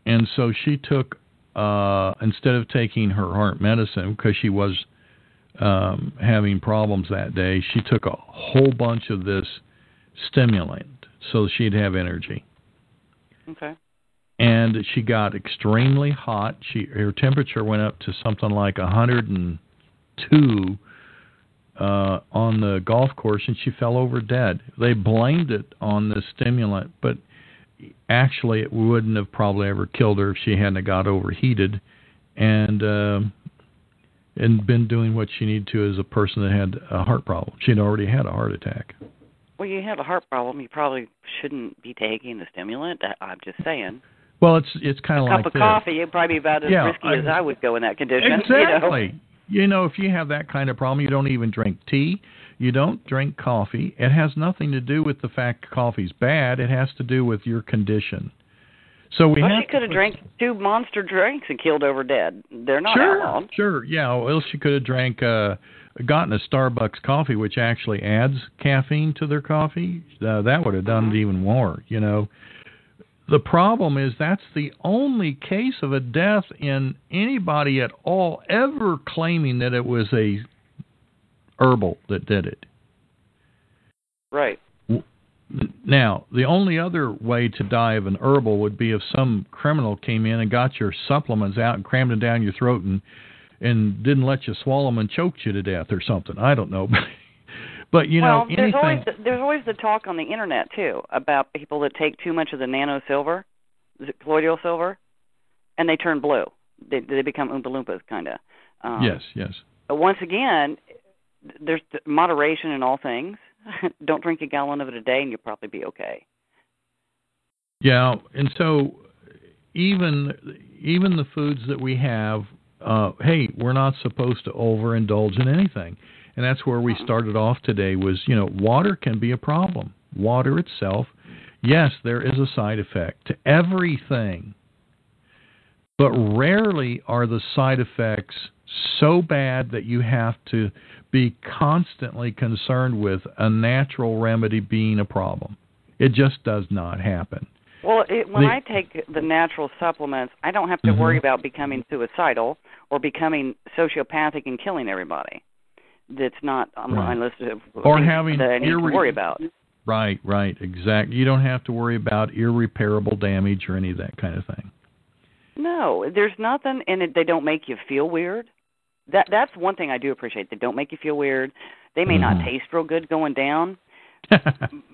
Speaker 2: and so she took uh, instead of taking her heart medicine because she was um, having problems that day, she took a whole bunch of this stimulant so she'd have energy.
Speaker 3: Okay.
Speaker 2: And she got extremely hot. She her temperature went up to something like 102 uh, on the golf course, and she fell over dead. They blamed it on the stimulant, but actually it wouldn't have probably ever killed her if she hadn't got overheated and uh, and been doing what she needed to as a person that had a heart problem. She'd already had a heart attack.
Speaker 3: Well, you have a heart problem. You probably shouldn't be taking the stimulant. I'm just saying.
Speaker 2: Well, it's it's kind of like
Speaker 3: a
Speaker 2: like
Speaker 3: cup of
Speaker 2: this.
Speaker 3: coffee. It'd probably be about as
Speaker 2: Yeah,
Speaker 3: risky
Speaker 2: I-
Speaker 3: as I would go in that condition.
Speaker 2: Exactly. You know, if you have that kind of problem, you don't even drink tea. You don't drink coffee. It has nothing to do with the fact coffee's bad. It has to do with your condition. So we
Speaker 3: You? Well, she could have drank two monster drinks and killed over dead. They're not
Speaker 2: sure,
Speaker 3: outlawed.
Speaker 2: Sure, yeah. Well, she could have drank, uh, gotten a Starbucks coffee, which actually adds caffeine to their coffee. Uh, that would have done
Speaker 3: Mm-hmm.
Speaker 2: it even more. You know, the problem is that's the only case of a death in anybody at all ever claiming that it was a herbal that did it.
Speaker 3: Right.
Speaker 2: Now, the only other way to die of an herbal would be if some criminal came in and got your supplements out and crammed them down your throat and and didn't let you swallow them and choked you to death or something. I don't know. but you
Speaker 3: well,
Speaker 2: know,
Speaker 3: there's
Speaker 2: anything
Speaker 3: always the, there's always the talk on the internet too about people that take too much of the nano silver, colloidal silver, and they turn blue. They they become oompa loompas kind of. Um,
Speaker 2: Yes, yes.
Speaker 3: But once again, there's th- moderation in all things. Don't drink a gallon of it a day, and you'll probably be okay.
Speaker 2: Yeah, and so even even the foods that we have, uh, hey, we're not supposed to overindulge in anything, and that's where we started off today. Was you know, water can be a problem. Water itself, yes, there is a side effect to everything, but rarely are the side effects so bad that you have to be constantly concerned with a natural remedy being a problem. It just does not happen.
Speaker 3: Well, it, when
Speaker 2: The-
Speaker 3: I take the natural supplements, I don't have to
Speaker 2: Mhm.
Speaker 3: worry about becoming suicidal or becoming sociopathic and killing everybody. That's not on
Speaker 2: Right.
Speaker 3: my list of
Speaker 2: Or having
Speaker 3: that I need
Speaker 2: irre-
Speaker 3: to worry about.
Speaker 2: Right, right, exactly. You don't have to worry about irreparable damage or any of that kind of thing.
Speaker 3: No, there's nothing, and it, they don't make you feel weird. That that's one thing I do appreciate. They don't make you feel weird. They may
Speaker 2: Mhm.
Speaker 3: not taste real good going down.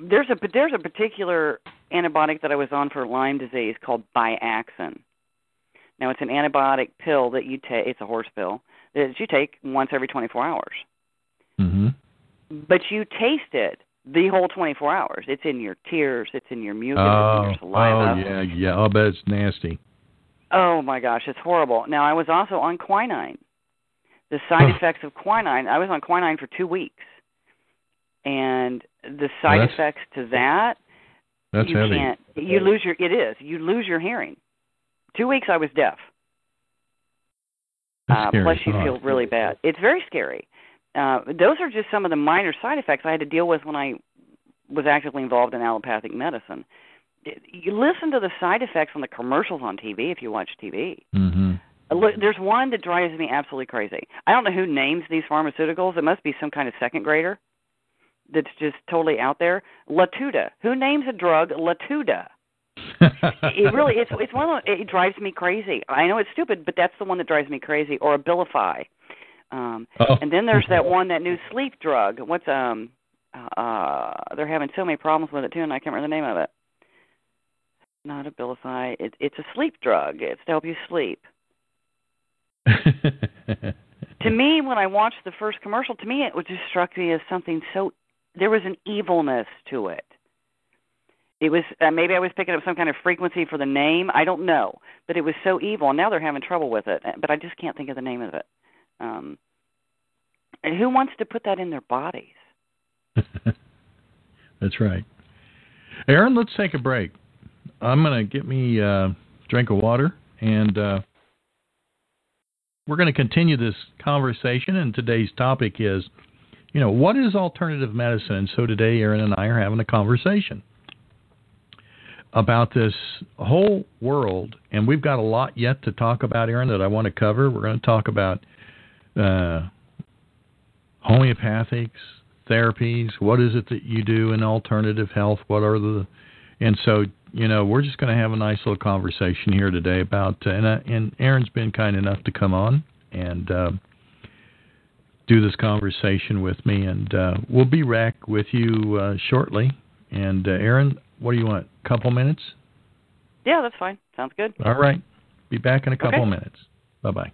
Speaker 3: There's a there's a particular antibiotic that I was on for Lyme disease called Biaxin. Now it's an antibiotic pill that you take. It's a horse pill that you take once every 24 hours.
Speaker 2: Mm-hmm.
Speaker 3: But you taste it the whole 24 hours. It's in your tears. It's in your mucus.
Speaker 2: Oh,
Speaker 3: it's in your saliva.
Speaker 2: oh yeah, yeah. I'll bet it's nasty.
Speaker 3: Oh my gosh, it's horrible. Now I was also on quinine. The side effects of quinine. I was on quinine for two weeks, and the side
Speaker 2: Well,
Speaker 3: effects to that
Speaker 2: That's
Speaker 3: you
Speaker 2: heavy.
Speaker 3: can't. You lose your. It is. You lose your hearing. Two weeks I was deaf. Uh, plus, you
Speaker 2: thought.
Speaker 3: feel really bad. It's very scary. Uh, those are just some of the minor side effects I had to deal with when I was actively involved in allopathic medicine. You listen to the side effects on the commercials on TV if you watch TV.
Speaker 2: hmm
Speaker 3: Uh, Look, there's one that drives me absolutely crazy. I don't know who names these pharmaceuticals. It must be some kind of second grader that's just totally out there. Latuda. Who names a drug Latuda? it really it's it's one of it drives me crazy. I know it's stupid, but that's the one that drives me crazy. Or Abilify. Um,
Speaker 2: Oh.
Speaker 3: and then there's that one that new sleep drug. What's um uh they're having so many problems with it too, and I can't remember the name of it. Not Abilify. It, it's a sleep drug. It's to help you sleep. To me, when I watched the first commercial, to me it was just struck me as something so. There was an evilness to it. It was uh, maybe I was picking up some kind of frequency for the name. I don't know, but it was so evil. Now they're having trouble with it. But I just can't think of the name of it. Um, and who wants to put that in their bodies?
Speaker 2: That's right. Erin, let's take a break. I'm going to get me a drink of water, and uh, we're going to continue this conversation. And today's topic is, you know, what is alternative medicine? And so today, Erin and I are having a conversation about this whole world, and we've got a lot yet to talk about, Erin, that I want to cover. We're going to talk about uh, homeopathics, therapies. What is it that you do in alternative health? What are the and so you know we're just going to have a nice little conversation here today about uh, and and Erin's been kind enough to come on and uh, do this conversation with me, and uh, we'll be back with you uh, shortly. And uh, Erin, what do you want? A couple minutes?
Speaker 3: Yeah, that's fine. Sounds good.
Speaker 2: All right. Be back in a couple
Speaker 3: Okay.
Speaker 2: minutes. Bye bye.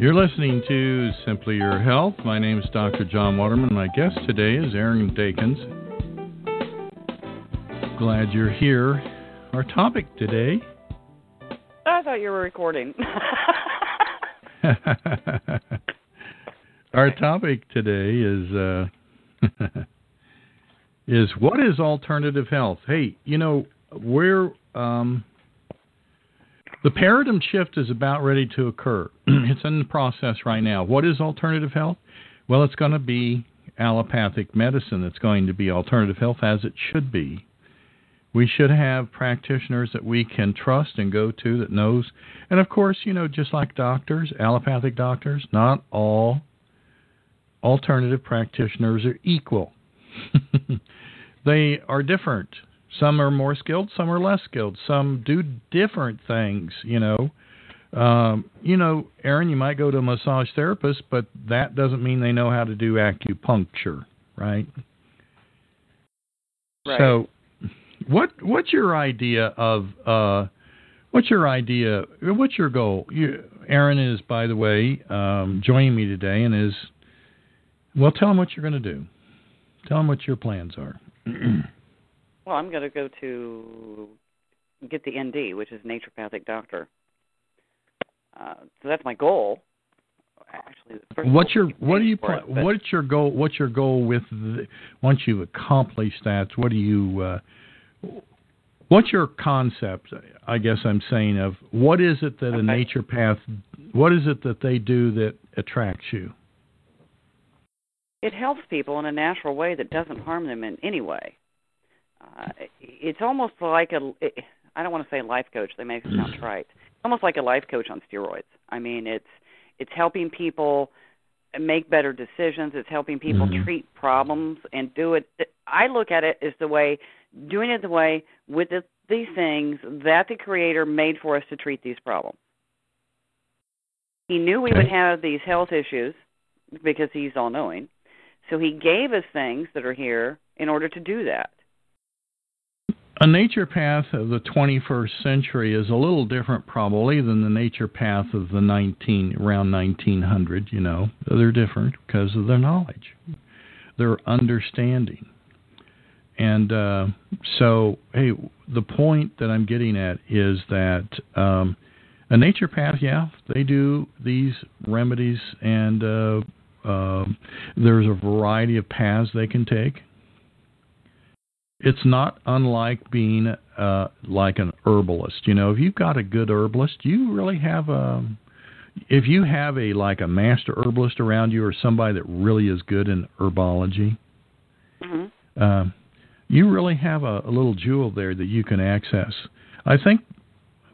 Speaker 2: You're listening to Simply Your Health. My name is Dr. John Waterman. My guest today is Erin Dakins. Glad you're here. Our topic today
Speaker 3: I thought you were recording.
Speaker 2: Our topic today is uh, is what is alternative health? Hey, you know we're um, the paradigm shift is about ready to occur. it's in the process right now. What is alternative health? Well, it's going to be allopathic medicine. It's going to be alternative health as it should be. We should have practitioners that we can trust and go to that knows. And of course, you know, just like doctors, allopathic doctors, not all alternative practitioners are equal. they are different. Some are more skilled, some are less skilled. Some do different things, you know. Um, you know, Erin, you might go to a massage therapist, but that doesn't mean they know how to do acupuncture, right?
Speaker 3: Right.
Speaker 2: So, what what's your idea of uh, what's your idea? What's your goal? You, Erin is, by the way, um, joining me today, and is well. Tell him what you're going to do. Tell him what your plans are.
Speaker 3: well, I'm going to go to get the ND, which is naturopathic doctor. Uh, so that's my goal. Actually, first
Speaker 2: What's your what do you pla-
Speaker 3: it,
Speaker 2: what's your goal? What's your goal with the, once you've accomplished that? What do you uh, what's your concept? I guess I'm saying of what is it that a
Speaker 3: nature
Speaker 2: path, what is it that they do that attracts you?
Speaker 3: it helps people in a natural way that doesn't harm them in any way. Uh, it's almost like a it, I don't want to say life coach. They make it sound trite. It's almost like a life coach on steroids. I mean, it's it's helping people make better decisions. It's helping people
Speaker 2: Mhm.
Speaker 3: treat problems and do it. I look at it as the way doing it the way with the, these things that the Creator made for us to treat these problems. He knew we would have these health issues because He's all knowing. So He gave us things that are here in order to do that.
Speaker 2: A nature path of the 21st century is a little different, probably, than the nature path of the 19 around 1900. You know, they're different because of their knowledge, their understanding, and uh, so, hey, the point that I'm getting at is that um, a naturopath, yeah, they do these remedies, and uh, uh, there's a variety of paths they can take it's not unlike being uh, like an herbalist. You know, if you've got a good herbalist, you really have a. If you have a like a master herbalist around you, or somebody that really is good in herbology,
Speaker 3: Mm-hmm.
Speaker 2: You really have a, a little jewel there that you can access. I think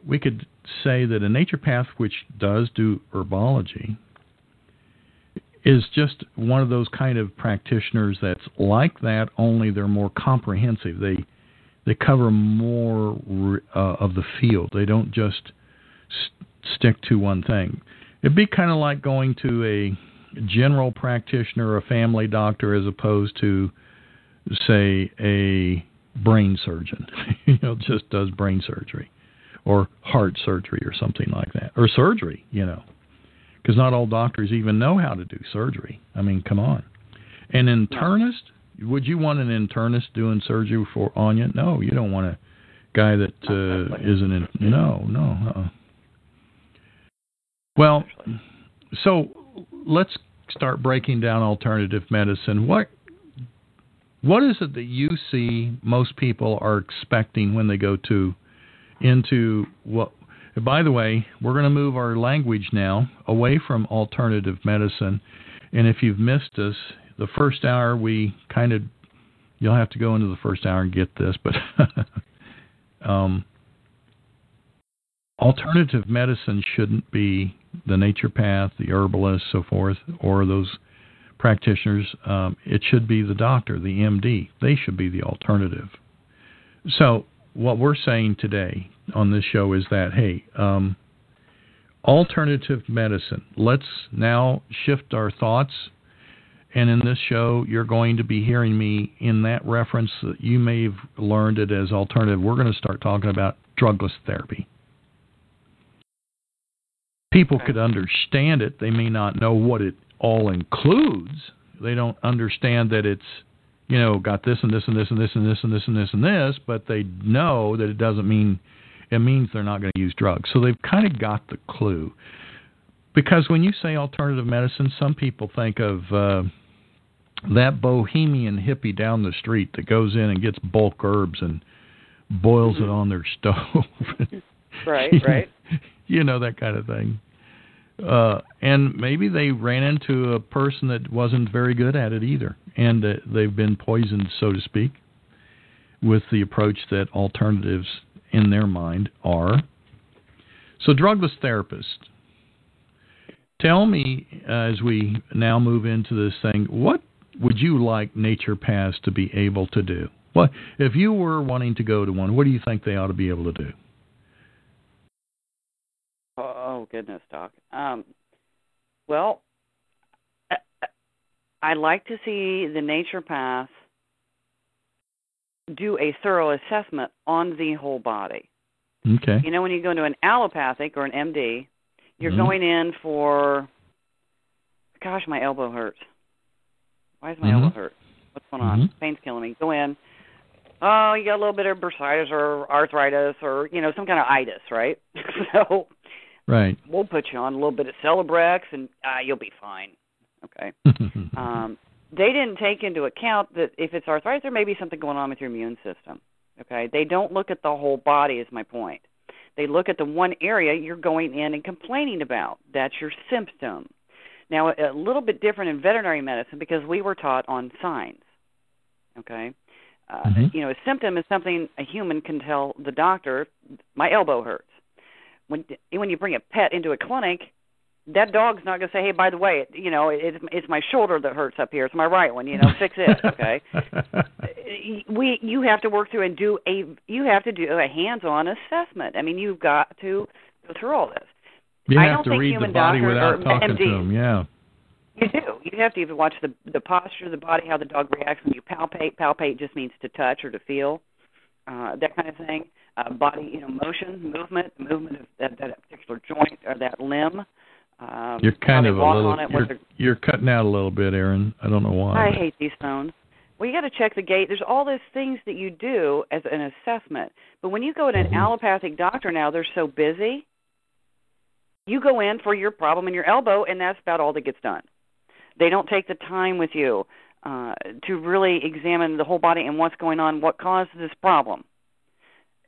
Speaker 2: we could say that a naturopath which does do herbology is just one of those kind of practitioners that's like that only they're more comprehensive. They they cover more uh, of the field. They don't just st- stick to one thing. It'd be kind of like going to a general practitioner or a family doctor as opposed to say a brain surgeon you know just does brain surgery or heart surgery or something like that or surgery you know because not all doctors even know how to do surgery. I mean, come on. An internist? Would you want an internist doing surgery for on you? No, you don't want a guy that uh, isn't in. No, no. Uh-uh. Well, so let's start breaking down alternative medicine. What what is it that you see most people are expecting when they go to into what by the way, we're going to move our language now away from alternative medicine. And if you've missed us, the first hour we kind of you'll have to go into the first hour and get this, but um, alternative medicine shouldn't be the naturopath, the herbalist, so forth, or those practitioners. Um, it should be the doctor, the MD. They should be the alternative. So what we're saying today on this show is that hey, um, alternative medicine. Let's now shift our thoughts. And in this show, you're going to be hearing me in that reference that you may have learned it as alternative. We're going to start talking about drugless therapy. People could understand it. They may not know what it all includes. They don't understand that it's you know, got this and this and this and this and this and this and this and this, but they know that it doesn't mean it means they're not going to use drugs. So they've kind of got the clue. Because when you say alternative medicine, some people think of uh, that bohemian hippie down the street that goes in and gets bulk herbs and boils
Speaker 3: Mm-hmm.
Speaker 2: it on their stove.
Speaker 3: Right, right.
Speaker 2: you know that kind of thing. Uh, and maybe they ran into a person that wasn't very good at it either, and uh, they've been poisoned, so to speak, with the approach that alternatives in their mind are. So, drugless therapist, tell me uh, as we now move into this thing, what would you like naturopaths to be able to do? What if you were wanting to go to one? What do you think they ought to be able to do?
Speaker 3: Oh, oh goodness, Doc. Um, well, I, I like to see the nature path do a thorough assessment on the whole body.
Speaker 2: Okay.
Speaker 3: You know, when you go to an allopathic or an MD, you're
Speaker 2: Mhm.
Speaker 3: going in for, gosh, my elbow hurts. Why is my
Speaker 2: Mhm.
Speaker 3: elbow hurt? What's going on?
Speaker 2: Mhm.
Speaker 3: Pain's killing me. Go in. Oh, you got a little bit of bursitis or arthritis or you know some kind of itis, right? so
Speaker 2: Right.
Speaker 3: we'll put you on a little bit of Celebrex and uh, you'll be fine. Okay. Um, they didn't take into account that if it's arthritis, there may be something going on with your immune system. Okay. They don't look at the whole body. Is my point. They look at the one area you're going in and complaining about. That's your symptom. Now, a little bit different in veterinary medicine because we were taught on signs. Okay. Uh,
Speaker 2: Mhm.
Speaker 3: You know, a symptom is something a human can tell the doctor. My elbow hurts. When when you bring a pet into a clinic, that dog's not going to say, "Hey, by the way, it, you know, it's it's my shoulder that hurts up here. It's my right one. You know, fix it." Okay. we you have to work through and do a you have to do a hands-on assessment. I mean, you've got to go through all this.
Speaker 2: You
Speaker 3: I
Speaker 2: have
Speaker 3: don't
Speaker 2: to
Speaker 3: think
Speaker 2: read the body without talking to them. Yeah.
Speaker 3: You do. You have to even watch the the posture of the body, how the dog reacts when you palpate. Palpate just means to touch or to feel. Uh, that kind of thing. Uh, body, you know, motion, movement, movement of that, that particular joint or that limb. Um,
Speaker 2: You're kind of a little.
Speaker 3: on it,
Speaker 2: You're, you're cutting out a little bit, Erin. I don't know why.
Speaker 3: I
Speaker 2: but-
Speaker 3: hate these phones. Well, you got to check the gait. There's all those things that you do as an assessment. But when you go to an
Speaker 2: Mhm.
Speaker 3: allopathic doctor now, they're so busy. You go in for your problem in your elbow, and that's about all that gets done. They don't take the time with you uh, to really examine the whole body and what's going on, what caused this problem.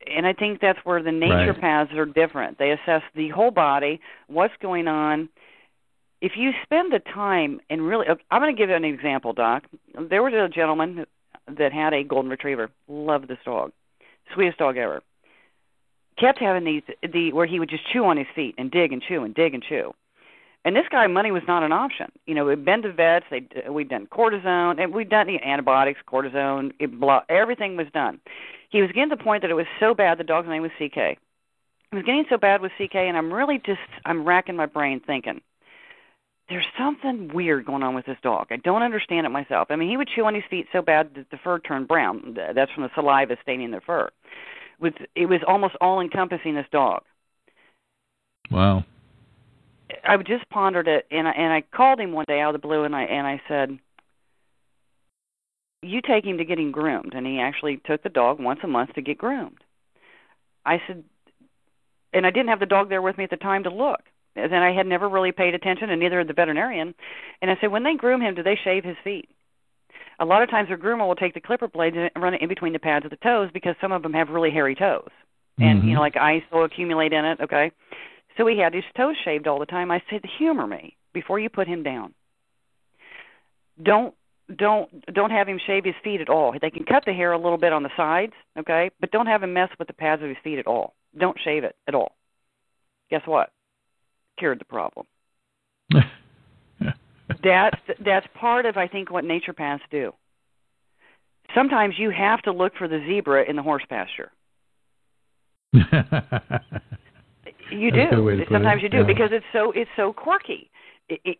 Speaker 3: And I think that's where the nature
Speaker 2: Right.
Speaker 3: paths are different. They assess the whole body, what's going on. If you spend the time and really, I'm going to give you an example, Doc. There was a gentleman that had a golden retriever. Loved this dog, sweetest dog ever. Kept having these the where he would just chew on his feet and dig and chew and dig and chew. And this guy, money was not an option. You know, we'd been to vets. They uh, we'd done cortisone and we'd done the antibiotics, cortisone, it, blah, everything was done. He was getting to the point that it was so bad. The dog's name was CK. It was getting so bad with CK, and I'm really just I'm racking my brain thinking there's something weird going on with this dog. I don't understand it myself. I mean, he would chew on his feet so bad that the fur turned brown. That's from the saliva staining the fur. It was almost all encompassing this dog.
Speaker 2: Wow.
Speaker 3: I just pondered it, and I, and I called him one day out of the blue, and I and I said, "You take him to getting groomed," and he actually took the dog once a month to get groomed. I said, and I didn't have the dog there with me at the time to look. And I had never really paid attention, and neither had the veterinarian. And I said, when they groom him, do they shave his feet? A lot of times, their groomer will take the clipper blade and run it in between the pads of the toes because some of them have really hairy toes, and you
Speaker 2: Mhm.
Speaker 3: know, like ice will accumulate in it. Okay, so he had his toes shaved all the time. I said, humor me before you put him down. Don't don't don't have him shave his feet at all. They can cut the hair a little bit on the sides, okay, but don't have him mess with the pads of his feet at all. Don't shave it at all. Guess what? Cured the problem. That's that's part of I think what nature paths do. Sometimes you have to look for the zebra in the horse pasture. You
Speaker 2: That's a good way
Speaker 3: do. Sometimes
Speaker 2: it,
Speaker 3: you do
Speaker 2: yeah.
Speaker 3: because it's so it's so quirky.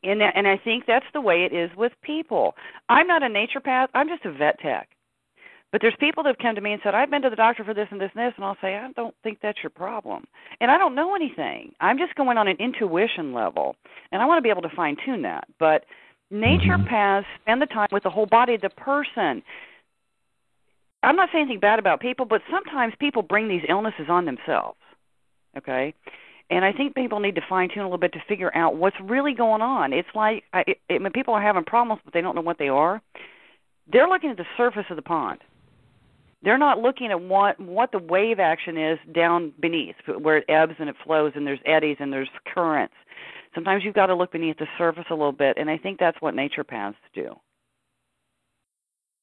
Speaker 3: And that- and I think that's the way it is with people. I'm not a nature path. I'm just a vet tech. But there's people that have come to me and said, "I've been to the doctor for this and this and this," and I'll say, "I don't think that's your problem." And I don't know anything. I'm just going on an intuition level, and I want to be able to fine tune that. But nature
Speaker 2: Mhm.
Speaker 3: paths spend the time with the whole body of the person. I'm not saying anything bad about people, but sometimes people bring these illnesses on themselves. Okay? And I think people need to fine tune a little bit to figure out what's really going on. It's like I, it, it, when people are having problems, but they don't know what they are. They're looking at the surface of the pond. They're not looking at what what the wave action is down beneath, where it ebbs and it flows, and there's eddies and there's currents. Sometimes you've got to look beneath the surface a little bit, and I think that's what nature paths do.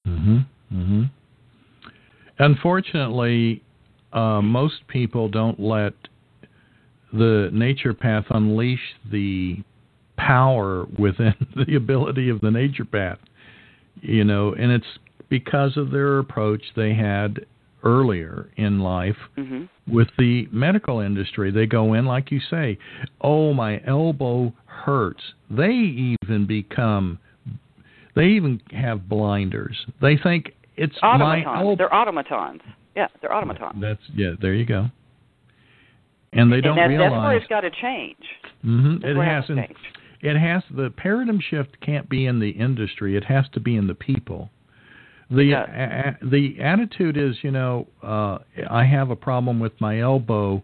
Speaker 2: Mhm. Mhm. Unfortunately, uh, most people don't let the nature path unleash the power within the ability of the nature path. You know, and it's because of their approach they had earlier in life
Speaker 3: hmm
Speaker 2: with the medical industry. They go in, like you say, oh, my elbow hurts. They even become, they even have blinders. They think it's my
Speaker 3: Automatons. They're automatons. Yeah, they're automatons.
Speaker 2: That's yeah. There you go. And they don't
Speaker 3: and that, that's where it's got to change.
Speaker 2: Mhm, it has
Speaker 3: to
Speaker 2: and it has the paradigm shift can't be in the industry. It has to be in the people. The a- the attitude is, you know, uh, I have a problem with my elbow.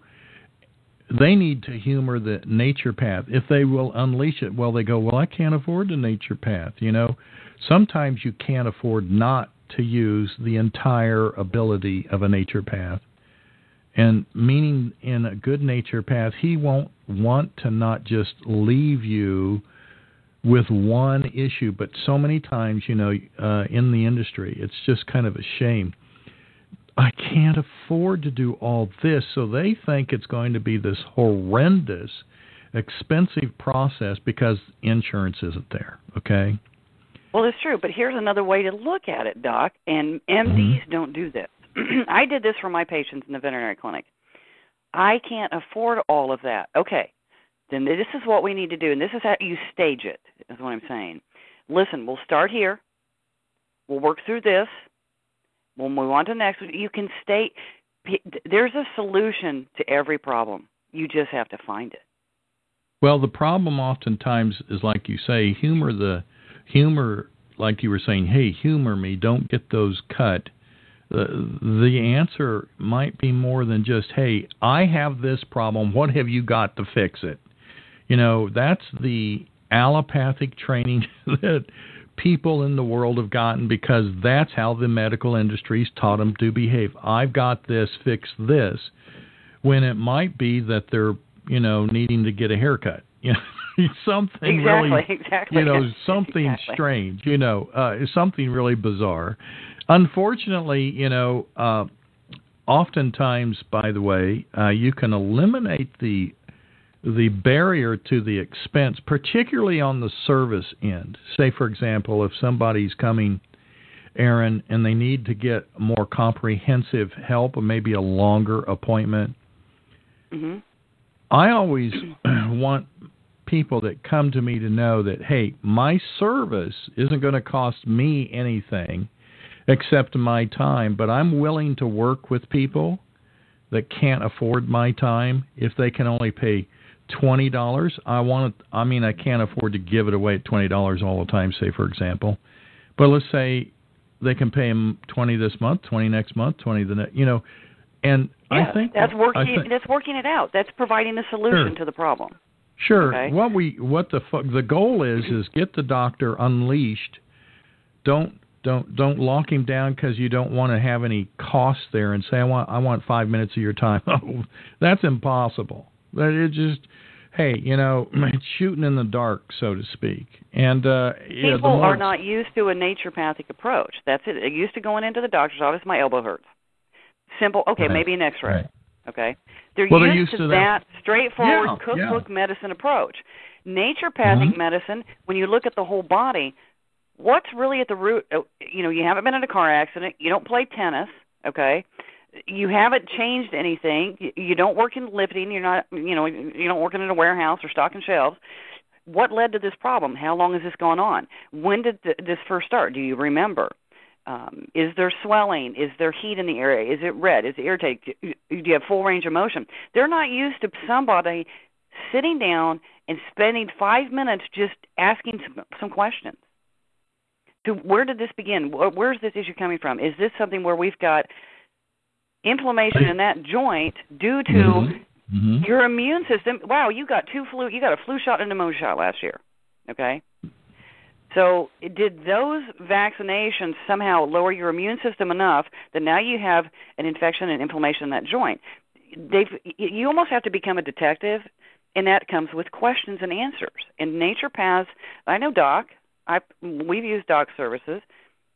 Speaker 2: They need to humor the nature path. If they will unleash it, well, they go, well, I can't afford the nature path. You know, sometimes you can't afford not to use the entire ability of a nature path. And meaning in a good nature path, he won't want to not just leave you with one issue, but so many times, you know, uh, in the industry, it's just kind of a shame. I can't afford to do all this, so they think it's going to be this horrendous, expensive process because insurance isn't there. Okay.
Speaker 3: Well, it's true, but here's another way to look at it, Doc. And MDs don't do this. I did this for my patients in the veterinary clinic. I can't afford all of that. Okay, then this is what we need to do, and this is how you stage it. Is what I'm saying. Listen, we'll start here. We'll work through this, We'll move on to the next. You can stay. There's a solution to every problem. You just have to find it.
Speaker 2: Well, the problem oftentimes is like you say, humor the humor, like you were saying, hey, humor me, don't get those cut. The, the answer might be more than just, hey, I have this problem. What have you got to fix it? You know, that's the allopathic training that people in the world have gotten because that's how the medical industry's taught them to behave. I've got this, fix this. When it might be that they're, you know, needing to get a haircut. You know, something
Speaker 3: exactly,
Speaker 2: really,
Speaker 3: exactly.
Speaker 2: you know, something
Speaker 3: exactly.
Speaker 2: strange. You know, uh, something really bizarre. Unfortunately, you know, uh, oftentimes, by the way, uh, you can eliminate the the barrier to the expense, particularly on the service end. Say, for example, if somebody's coming, Erin, and they need to get more comprehensive help or maybe a longer appointment.
Speaker 3: Mm-hmm.
Speaker 2: I always want people that come to me to know that, hey, my service isn't going to cost me anything except my time, but I'm willing to work with people that can't afford my time if they can only pay twenty dollars. I want to. I mean, I can't afford to give it away at twenty dollars all the time. Say, for example, but let's say they can pay them twenty this month, twenty next month, twenty the next. You know, and
Speaker 3: yeah,
Speaker 2: I think
Speaker 3: that's working.
Speaker 2: Think,
Speaker 3: that's working it out. That's providing the solution
Speaker 2: Sure.
Speaker 3: to the problem.
Speaker 2: Sure.
Speaker 3: Okay.
Speaker 2: What we what the fu- the goal is is get the doctor unleashed. Don't don't don't lock him down because you don't want to have any costs there and say I want I want five minutes of your time. Oh, that's impossible. That it just hey you know it's shooting in the dark so to speak. And uh, yeah,
Speaker 3: People
Speaker 2: more
Speaker 3: are not used to a naturopathic approach. That's it. They're used to going into the doctor's office. My elbow hurts. Simple. Okay,
Speaker 2: Right.
Speaker 3: maybe an X-ray.
Speaker 2: Right.
Speaker 3: Okay, they're,
Speaker 2: Well,
Speaker 3: used,
Speaker 2: they're used
Speaker 3: to,
Speaker 2: to
Speaker 3: that,
Speaker 2: that.
Speaker 3: straightforward
Speaker 2: Yeah,
Speaker 3: cookbook
Speaker 2: yeah.
Speaker 3: medicine approach. Naturopathic
Speaker 2: Mhm.
Speaker 3: medicine, when you look at the whole body, what's really at the root? uh, You know, you haven't been in a car accident. You don't play tennis. Okay, you haven't changed anything. You- You don't work in lifting. You're not. You know, you don't work in a warehouse or stocking shelves. What led to this problem? How long has this gone on? When did th- this first start? Do you remember? Um, is there swelling? Is there heat in the area? Is it red? Is it irritated? Do you have full range of motion? They're not used to somebody sitting down and spending five minutes just asking some, some questions. So where did this begin? Wh- Where's this issue coming from? Is this something where we've got inflammation in that joint due to
Speaker 2: Mhm. Mhm.
Speaker 3: your immune system? Wow, you got two flu. You got a flu shot and a pneumonia shot last year. Okay. So, did those vaccinations somehow lower your immune system enough that now you have an infection and inflammation in that joint? They've, you almost have to become a detective, and that comes with questions and answers. And Nature naturopaths, I know Doc. I we've used Doc services.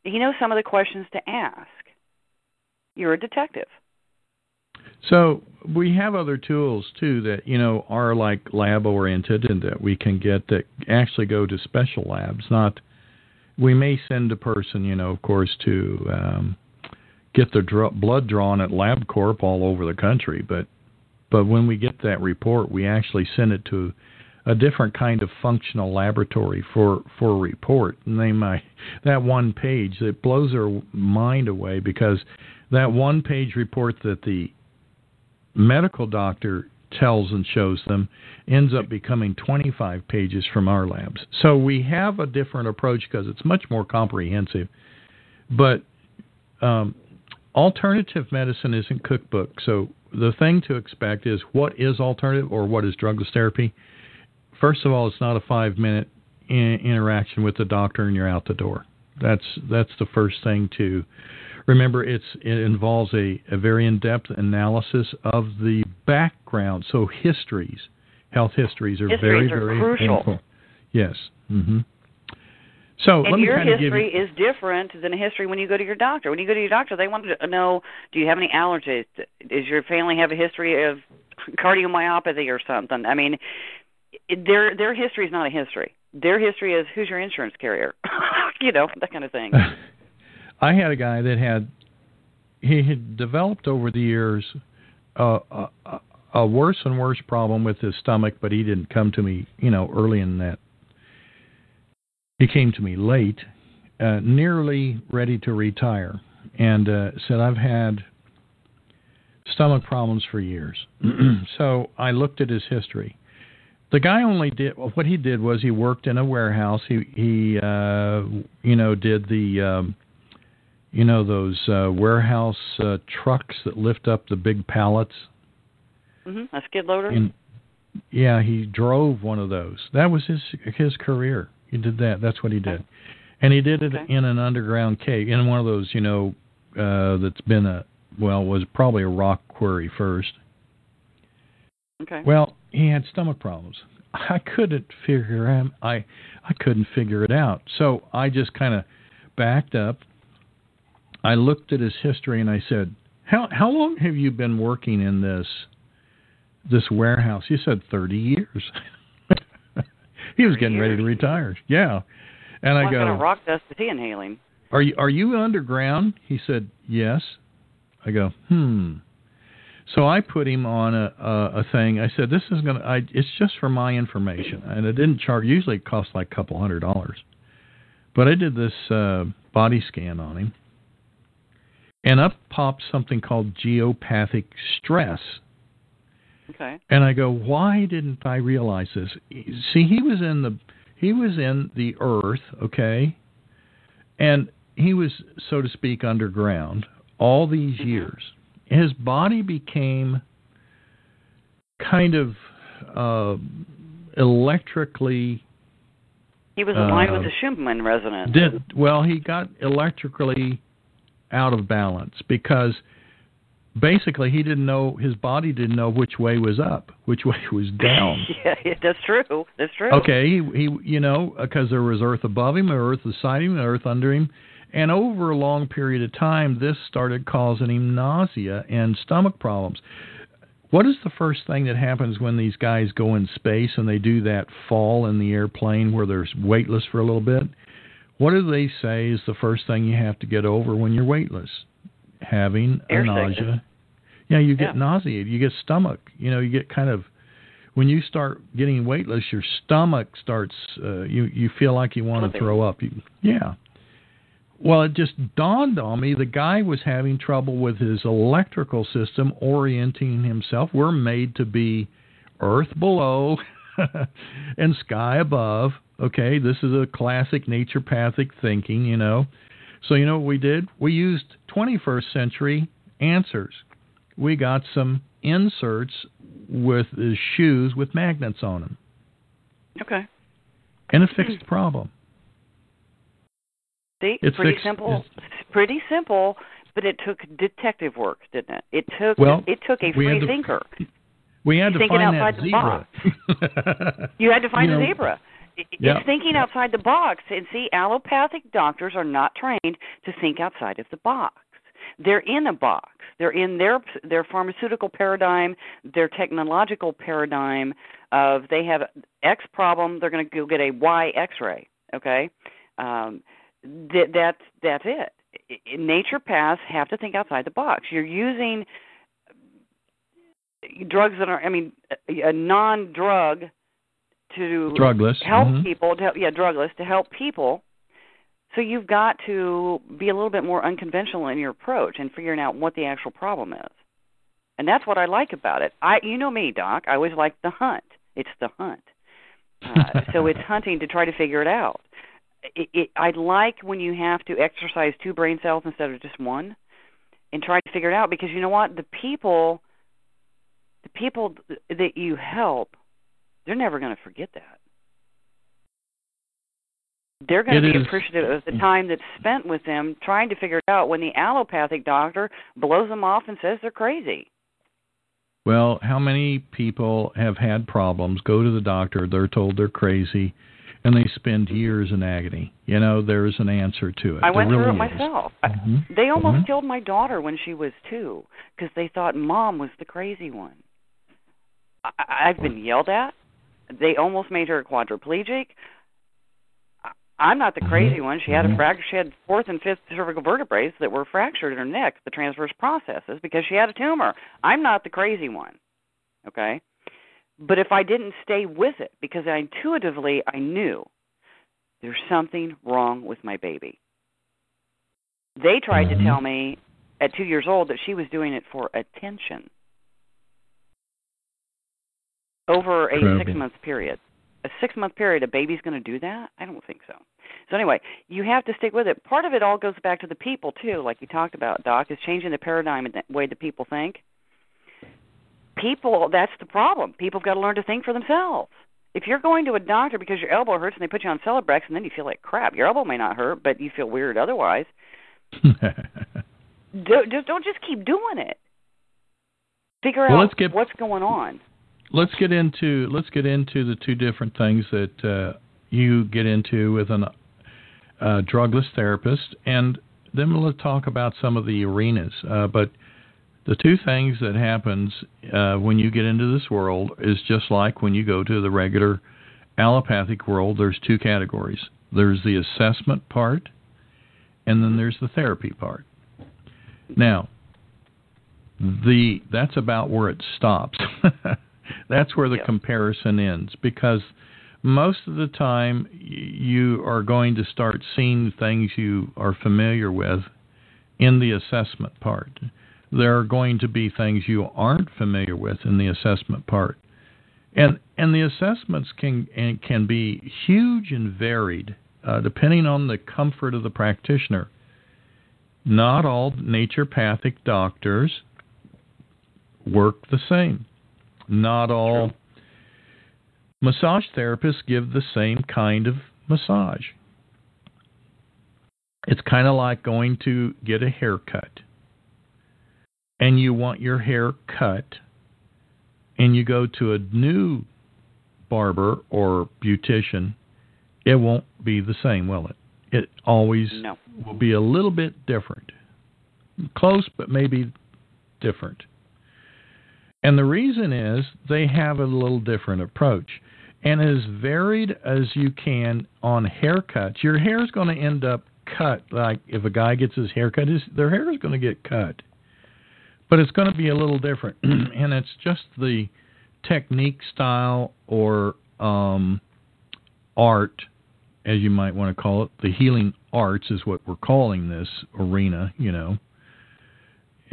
Speaker 3: He knows some of the questions to ask. You're a detective.
Speaker 2: So we have other tools too that you know are like lab oriented and that we can get that actually go to special labs. Not we may send a person, you know, of course, to um, get their dr- blood drawn at LabCorp all over the country, but but when we get that report, we actually send it to a different kind of functional laboratory for for a report. And they might that one page that blows their mind away because that one page report that the medical doctor tells and shows them ends up becoming 25 pages from our labs. So we have a different approach because it's much more comprehensive. But um, alternative medicine isn't cookbook. So the thing to expect is what is alternative or what is drugless therapy? First of all, it's not a five minute in- interaction with the doctor and you're out the door. That's that's the first thing to remember. It's it involves a, a very in depth analysis of the background. So histories, health histories are very
Speaker 3: are
Speaker 2: very
Speaker 3: crucial.
Speaker 2: important. Yes. hmm So let
Speaker 3: and
Speaker 2: me
Speaker 3: your
Speaker 2: kind of give
Speaker 3: history
Speaker 2: you,
Speaker 3: is different than a history when you go to your doctor. When you go to your doctor, they want to know: Do you have any allergies? Does your family have a history of cardiomyopathy or something? I mean, their their history is not a history. Their history is who's your insurance carrier, you know, that kind of thing.
Speaker 2: I had a guy that had he had developed over the years uh, a, a, worse and worse problem with his stomach, but he didn't come to me, you know, early in that. He came to me late, uh, nearly ready to retire, and uh, said, I've had stomach problems for years. so I looked at his history. The guy only did what he did was he worked in a warehouse. He he uh, you know did the um, you know those uh, warehouse uh, trucks that lift up the big pallets.
Speaker 3: Mm-hmm. A skid loader.
Speaker 2: And yeah, he drove one of those. That was his his career. He did that. That's what he did, and he did it
Speaker 3: Okay.
Speaker 2: in an underground cave, in one of those, you know, uh, that's been a well, was probably a rock quarry first.
Speaker 3: Okay.
Speaker 2: Well, he had stomach problems. I couldn't figure him. I I couldn't figure it out. So I just kind of backed up. I looked at his history and I said, "How how long have you been working in this this warehouse?" He said, 30 years." he was
Speaker 3: 30
Speaker 2: getting ready to retire. Yeah. And I go, what
Speaker 3: kind of rock dust is he inhaling?
Speaker 2: are you are you underground? He said, Yes. I go, Hmm. So I put him on a a, a thing. I said, This is gonna I it's just for my information. And it didn't charge usually it costs like a couple hundred dollars. But I did this uh body scan on him. And up pops something called geopathic stress.
Speaker 3: Okay.
Speaker 2: And I go, why didn't I realize this? See, he was in the he was in the earth, okay, and he was, so to speak, underground all these
Speaker 3: Mhm.
Speaker 2: years. His body became kind of uh, electrically
Speaker 3: He was aligned
Speaker 2: Uh,
Speaker 3: with the Schumann resonance.
Speaker 2: did well. He got electrically out of balance because basically he didn't know his body didn't know which way was up, which way was down.
Speaker 3: yeah, yeah, that's true. That's true.
Speaker 2: Okay, he, he you know, uh, because there was earth above him, earth beside him, earth under him, and over a long period of time, this started causing him nausea and stomach problems. What is the first thing that happens when these guys go in space and they do that fall in the airplane where they're weightless for a little bit? What do they say is the first thing you have to get over when you're weightless? Having a nausea.
Speaker 3: sickness.
Speaker 2: Yeah, you get
Speaker 3: Yeah.
Speaker 2: nauseated. You get stomach. You know, you get kind of when you start getting weightless, your stomach starts. Uh, you you feel like you want to throw up. You, yeah. Well, it just dawned on me the guy was having trouble with his electrical system orienting himself. We're made to be earth below and sky above. Okay, this is a classic naturopathic thinking, you know. So, you know what we did? We used 21st century answers. We got some inserts with uh, shoes with magnets on them,
Speaker 3: Okay.
Speaker 2: and it fixed the problem.
Speaker 3: See,
Speaker 2: It's
Speaker 3: pretty
Speaker 2: fixed-
Speaker 3: simple. Pretty simple, but it took detective work, didn't it? It took
Speaker 2: Well,
Speaker 3: it took a free
Speaker 2: to-
Speaker 3: thinker.
Speaker 2: We had to find
Speaker 3: outside
Speaker 2: that
Speaker 3: the
Speaker 2: zebra.
Speaker 3: You had to find
Speaker 2: You
Speaker 3: a zebra.
Speaker 2: Yeah.
Speaker 3: It's thinking outside the box. And see, allopathic doctors are not trained to think outside of the box. They're in a box. They're in their their pharmaceutical paradigm, their technological paradigm of they have X problem, they're going to go get a Y X-ray. Okay, um, that that's that's it. Nature paths have to think outside the box. You're using drugs that are, I mean, a, a non-drug to
Speaker 2: Drugless.
Speaker 3: help
Speaker 2: mhm.
Speaker 3: people to help, yeah drugless to help people. So you've got to be a little bit more unconventional in your approach and figuring out what the actual problem is. And that's what i like about it. I you know me doc. I always like the hunt. It's the hunt. Uh, so it's hunting to try to figure it out. It, it, i like when you have to exercise two brain cells instead of just one and try to figure it out because you know what? The people the people that you help they're never going to forget that. They're going to
Speaker 2: It
Speaker 3: be
Speaker 2: is-
Speaker 3: appreciative of the time that's spent with them trying to figure it out when the allopathic doctor blows them off and says they're crazy.
Speaker 2: Well, how many people have had problems, go to the doctor, they're told they're crazy, and they spend years in agony? You know, there's an answer to it.
Speaker 3: I
Speaker 2: There
Speaker 3: went
Speaker 2: really
Speaker 3: through it myself. I-
Speaker 2: Mhm.
Speaker 3: They almost
Speaker 2: Mhm.
Speaker 3: killed my daughter when she was two because they thought mom was the crazy one. I- I've been yelled at. They almost made her quadriplegic. I'm not the crazy one. She had a
Speaker 2: Mhm.
Speaker 3: fracture. She had fourth and fifth cervical vertebrae that were fractured in her neck, the transverse processes, because she had a tumor. I'm not the crazy one. Okay? But if I didn't stay with it, because I intuitively I knew there's something wrong with my baby. They tried to tell me at two years old that she was doing it for attention over a
Speaker 2: Incredible.
Speaker 3: six month period. A six month period, a baby's going to do that? I don't think so. So anyway, you have to stick with it. Part of it all goes back to the people too, like you talked about, Doc, is changing the paradigm and the way that people think. People, that's the problem. People have got to learn to think for themselves. If you're going to a doctor because your elbow hurts and they put you on Celebrex and then you feel like crap, your elbow may not hurt, but you feel weird otherwise. Do, just don't just keep doing it. Figure
Speaker 2: Well,
Speaker 3: out
Speaker 2: get-
Speaker 3: what's going on.
Speaker 2: Let's get into let's get into the two different things that uh, you get into with an uh, drugless therapist, and then we'll talk about some of the arenas. Uh, but the two things that happens uh, when you get into this world is just like when you go to the regular allopathic world. There's two categories. There's the assessment part, and then there's the therapy part. Now, the that's about where it stops. that's where the
Speaker 3: Yeah.
Speaker 2: comparison ends because most of the time you are going to start seeing things you are familiar with in the assessment part. There are going to be things you aren't familiar with in the assessment part. And and the assessments can and can be huge and varied uh, depending on the comfort of the practitioner. Not all naturopathic doctors work the same. Not all massage therapists give the same kind of massage. It's kind of like going to get a haircut. And you want your hair cut, and you go to a new barber or beautician, it won't be the same, will it? It always
Speaker 3: No.
Speaker 2: will be a little bit different. Close, but maybe different. And the reason is they have a little different approach. And as varied as you can on haircuts, your hair is going to end up cut. Like if a guy gets his hair cut, his, their hair is going to get cut. But it's going to be a little different. and it's just the technique, style, or um, art, as you might want to call it. The healing arts is what we're calling this arena, you know.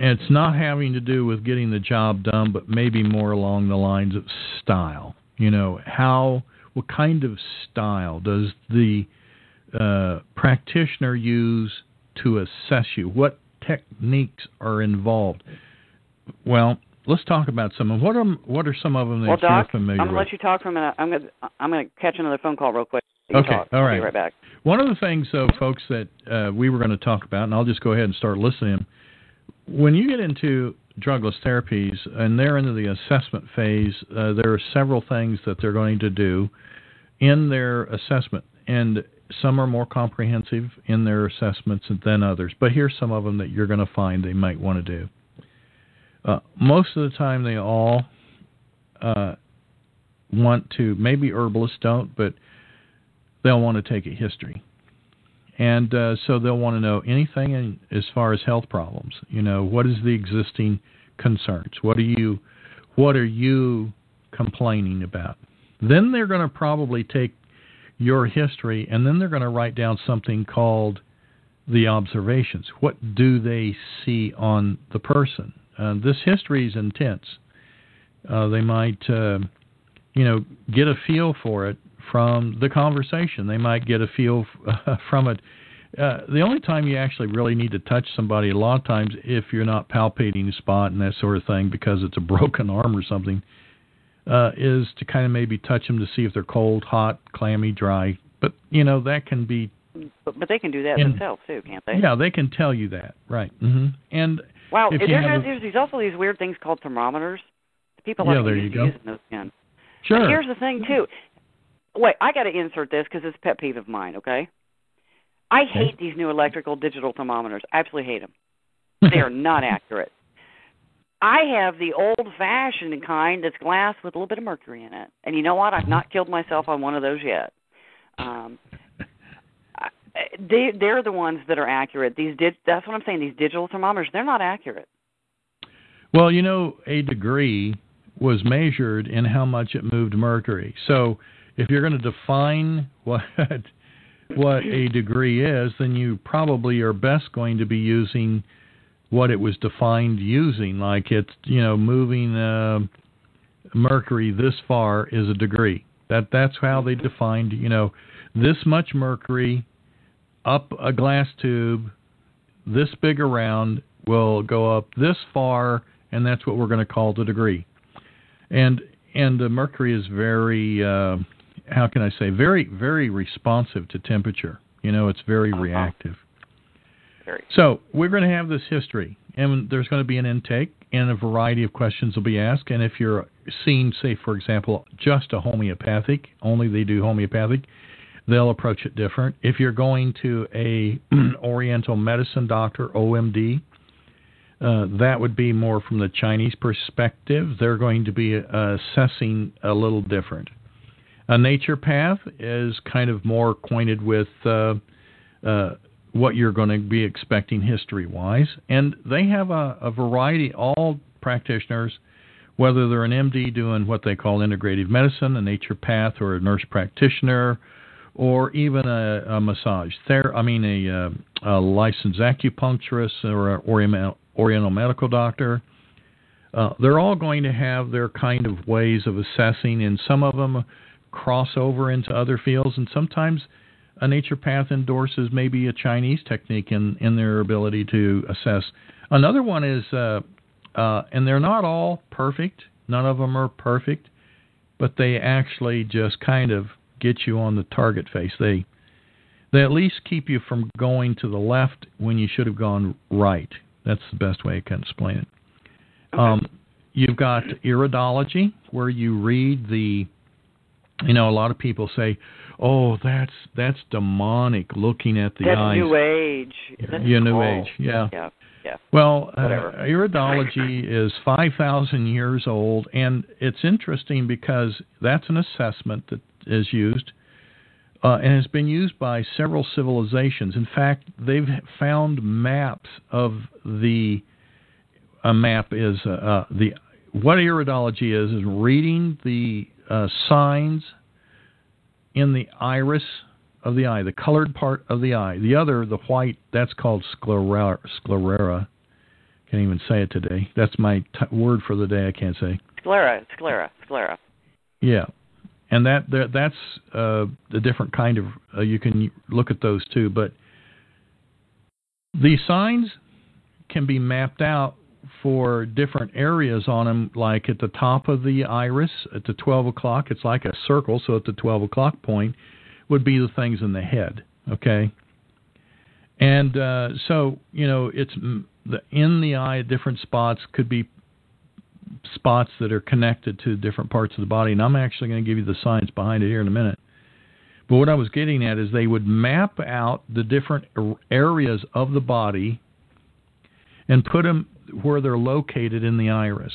Speaker 2: It's not having to do with getting the job done, but maybe more along the lines of style. You know, how, what kind of style does the uh, practitioner use to assess you? What techniques are involved? Well, let's talk about some of what are what are some of them that
Speaker 3: well, Doc,
Speaker 2: you're familiar with?
Speaker 3: I'm gonna
Speaker 2: with?
Speaker 3: let you talk for a minute. I'm gonna I'm gonna catch another phone call real quick.
Speaker 2: Okay,
Speaker 3: talk.
Speaker 2: all
Speaker 3: I'll. Be right back.
Speaker 2: One of the things, though, folks, that uh, we were going to talk about, and I'll just go ahead and start listening. When you get into drugless therapies and they're into the assessment phase, uh, there are several things that they're going to do in their assessment, and some are more comprehensive in their assessments than others. But here's some of them that you're going to find they might want to do. Uh, most of the time, they all uh, want to. Maybe herbalists don't, but they'll want to take a history. And uh, so they'll want to know anything in, as far as health problems. You know, what is the existing concerns? What are you, what are you complaining about? Then they're going to probably take your history, and then they're going to write down something called the observations. What do they see on the person? Uh, this history is intense. Uh, they might, uh, you know, get a feel for it from the conversation. They might get a feel uh, from it. Uh, the only time you actually really need to touch somebody, a lot of times, if you're not palpating the spot and that sort of thing because it's a broken arm or something, uh, is to kind of maybe touch them to see if they're cold, hot, clammy, dry. But you know that can be.
Speaker 3: But, but they can do that
Speaker 2: In-
Speaker 3: themselves too, can't they?
Speaker 2: Yeah, they can tell you that, right? hmm And
Speaker 3: Wow.
Speaker 2: if
Speaker 3: There's,
Speaker 2: a-
Speaker 3: there's, there's also these weird things called thermometers. People
Speaker 2: Yeah,
Speaker 3: like
Speaker 2: there you go.
Speaker 3: using those again.
Speaker 2: sure,
Speaker 3: Here's the thing too. Wait, I got to insert this because it's a pet peeve of mine. Okay. I hate these new electrical digital thermometers. I absolutely hate them. They are not accurate. I have the old-fashioned kind that's glass with a little bit of mercury in it, and you know what? I've not killed myself on one of those yet. Um, they they're the ones that are accurate. These dig, that's what I'm saying. These digital thermometers, they're not accurate.
Speaker 2: Well, you know, a degree was measured in how much it moved mercury. So if you're going to define what what a degree is, then you probably are best going to be using what it was defined using. Like it's you know moving uh, mercury this far is a degree. That that's how they defined you know this much mercury up a glass tube this big around will go up this far, and that's what we're going to call the degree. And and the mercury is very uh, how can I say very very responsive to temperature. You know, it's very uh-huh. reactive.
Speaker 3: Very.
Speaker 2: So we're going to have this history, and there's going to be an intake, and a variety of questions will be asked. And if you're seeing, say, for example, just a homeopathic, only they do homeopathic, they'll approach it different. If you're going to a Oriental medicine doctor, OMD, uh, that would be more from the Chinese perspective. They're going to be uh, assessing a little different. A nature path is kind of more acquainted with uh, uh what you're going to be expecting history wise, and they have a, a variety. All practitioners, whether they're an MD doing what they call integrative medicine, a nature path, or a nurse practitioner, or even a, a massage there. I mean, a, uh, a licensed acupuncturist or an oriental medical doctor. Uh, they're all going to have their kind of ways of assessing, and some of them cross over into other fields, and sometimes a naturopath endorses maybe a Chinese technique in, in their ability to assess. Another one is, uh, uh, and they're not all perfect, none of them are perfect, but they actually just kind of get you on the target face. They they at least keep you from going to the left when you should have gone right. That's the best way I can explain it. Okay. Um, you've got iridology, where you read the. You know, a lot of people say, "Oh, that's that's demonic." Looking at the
Speaker 3: that's
Speaker 2: eyes.
Speaker 3: New Age.
Speaker 2: That's yeah, New Age. Yeah.
Speaker 3: Yeah. Yeah.
Speaker 2: Well, uh, iridology is 5,000 years old, and it's interesting because that's an assessment that is used uh, and has been used by several civilizations. In fact, they've found maps of the a map is uh, uh, the what iridology is is reading the uh, signs in the iris of the eye, the colored part of the eye. The other, the white, that's called sclera. sclera. Can't even say it today. That's my t- word for the day. I can't say.
Speaker 3: Sclera, sclera, sclera.
Speaker 2: Yeah, and that, that that's uh, a different kind of. Uh, you can look at those too, but the signs can be mapped out for different areas on them. Like at the top of the iris, at the 12 o'clock, it's like a circle. So at the 12 o'clock point, would be the things in the head. Okay. And uh, so you know, it's the in the eye, different spots could be spots that are connected to different parts of the body. And I'm actually going to give you the science behind it here in a minute. But what I was getting at is they would map out the different areas of the body and put them where they're located in the iris.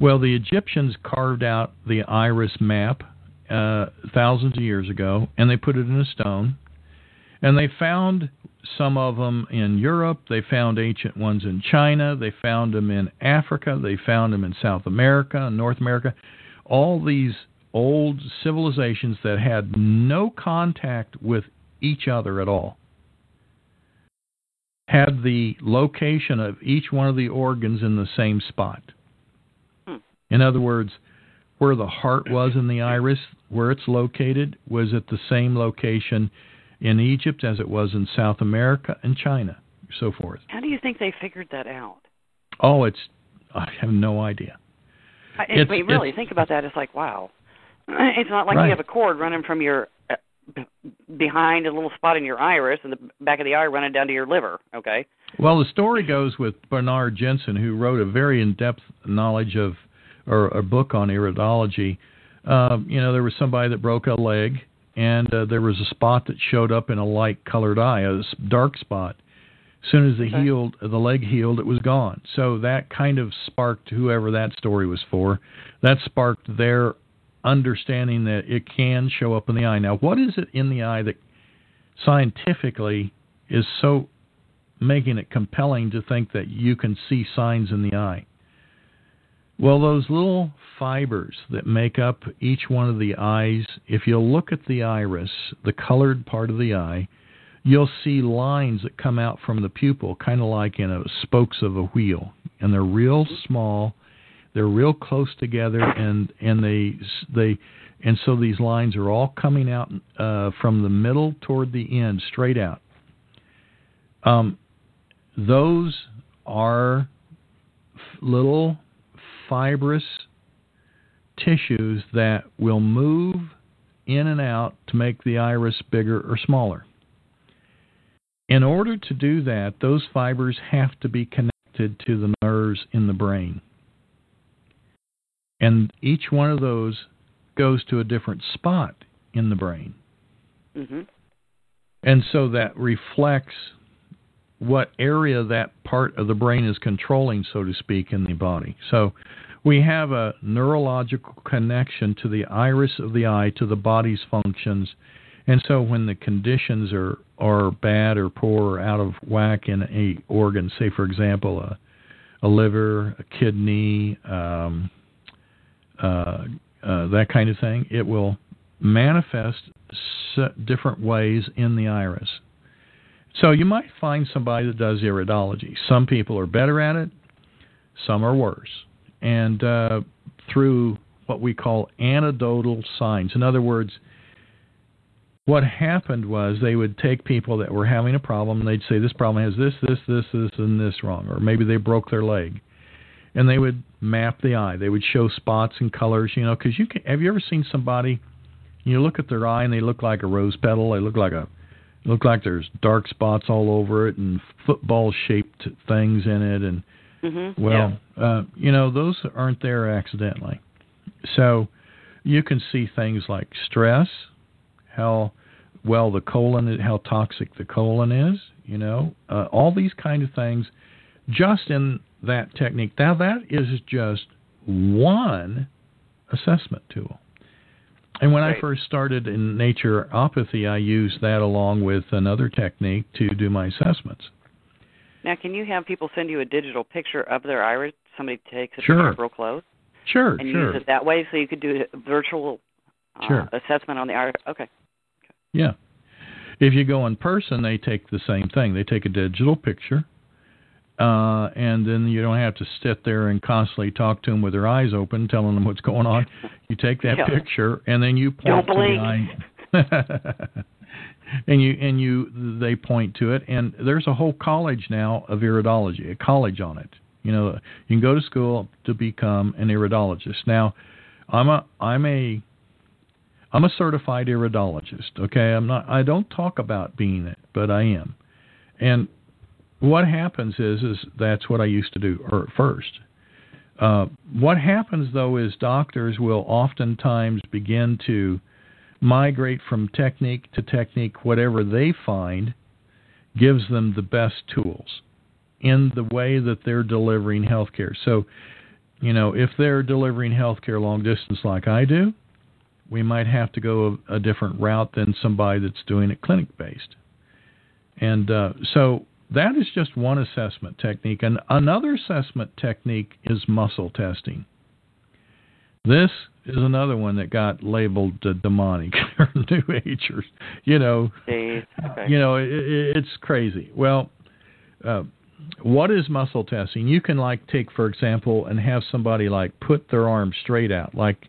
Speaker 2: Well, the Egyptians carved out the iris map uh, thousands of years ago, and they put it in a stone. And they found some of them in Europe. They found ancient ones in China. They found them in Africa. They found them in South America and North America. All these old civilizations that had no contact with each other at all had the location of each one of the organs in the same spot. Hmm. In other words, where the heart was in the iris, where it's located, was at the same location in Egypt as it was in South America and China, so forth.
Speaker 3: How do you think they figured that out?
Speaker 2: Oh, it's I have no idea.
Speaker 3: I, it's, I mean, really, think about that. It's like wow. It's not like
Speaker 2: right.
Speaker 3: you have a cord running from your behind a little spot in your iris and the back of the eye running down to your liver. Okay.
Speaker 2: Well, the story goes with Bernard Jensen, who wrote a very in-depth knowledge of or a book on iridology. Um, you know, there was somebody that broke a leg and uh, there was a spot that showed up in a light colored eye, a dark spot. As soon as the okay. healed, the leg healed, it was gone. So that kind of sparked whoever that story was for. That sparked their understanding that it can show up in the eye. Now, what is it in the eye that scientifically is so making it compelling to think that you can see signs in the eye? Well, those little fibers that make up each one of the eyes, if you look at the iris, the colored part of the eye, you'll see lines that come out from the pupil, kind of like in a spokes of a wheel, and they're real small. They're real close together, and and they they and so these lines are all coming out uh, from the middle toward the end, straight out. Um, those are f- little fibrous tissues that will move in and out to make the iris bigger or smaller. In order to do that, those fibers have to be connected to the nerves in the brain. And each one of those goes to a different spot in the brain.
Speaker 3: Mm-hmm.
Speaker 2: And so that reflects what area that part of the brain is controlling, so to speak, in the body. So we have a neurological connection to the iris of the eye to the body's functions. And so when the conditions are, are bad or poor or out of whack in a organ, say for example a, a liver, a kidney, um, uh, uh, that kind of thing, it will manifest different ways in the iris. So you might find somebody that does iridology. Some people are better at it, some are worse. And uh, through what we call anecdotal signs, in other words, what happened was they would take people that were having a problem and they'd say this problem has this, this, this, this, and this wrong, or maybe they broke their leg, and they would map the eye. They would show spots and colors, you know, because you can. Have you ever seen somebody? You look at their eye and they look like a rose petal. They look like a look like there's dark spots all over it and football shaped things in it and
Speaker 3: mm-hmm.
Speaker 2: well yeah. uh you know those aren't there accidentally so you can see things like stress how well the colon how toxic the colon is you know uh, all these kind of things just in that technique now that is just one assessment tool and when
Speaker 3: right.
Speaker 2: I first started in naturopathy, I used that along with another technique to do my assessments.
Speaker 3: Now, can you have people send you a digital picture of their iris? Somebody takes a
Speaker 2: sure.
Speaker 3: picture real close.
Speaker 2: Sure,
Speaker 3: and
Speaker 2: sure.
Speaker 3: use it that way, so you could do a virtual uh,
Speaker 2: sure.
Speaker 3: assessment on the iris. Okay.
Speaker 2: Yeah. If you go in person, they take the same thing. They take a digital picture, uh, and then you don't have to sit there and constantly talk to them with their eyes open, telling them what's going on. You take that
Speaker 3: yeah.
Speaker 2: picture, and then you point
Speaker 3: don't
Speaker 2: to
Speaker 3: blink.
Speaker 2: the and you and you they point to it, and there's a whole college now of iridology, a college on it. You know, you can go to school to become an iridologist. Now, I'm a I'm a I'm a certified iridologist. Okay, I'm not. I don't talk about being it, but I am. And what happens is is that's what I used to do er, first. Uh, what happens though is doctors will oftentimes begin to migrate from technique to technique. Whatever they find gives them the best tools in the way that they're delivering healthcare. So, you know, if they're delivering healthcare long distance like I do, we might have to go a, a different route than somebody that's doing it clinic based. And uh, so that is just one assessment technique. And another assessment technique is muscle testing. This is another one that got labeled uh, demonic or new agers. You know,
Speaker 3: okay.
Speaker 2: you know, it, it, it's crazy. Well, uh, what is muscle testing? You can like take, for example, and have somebody like put their arm straight out, like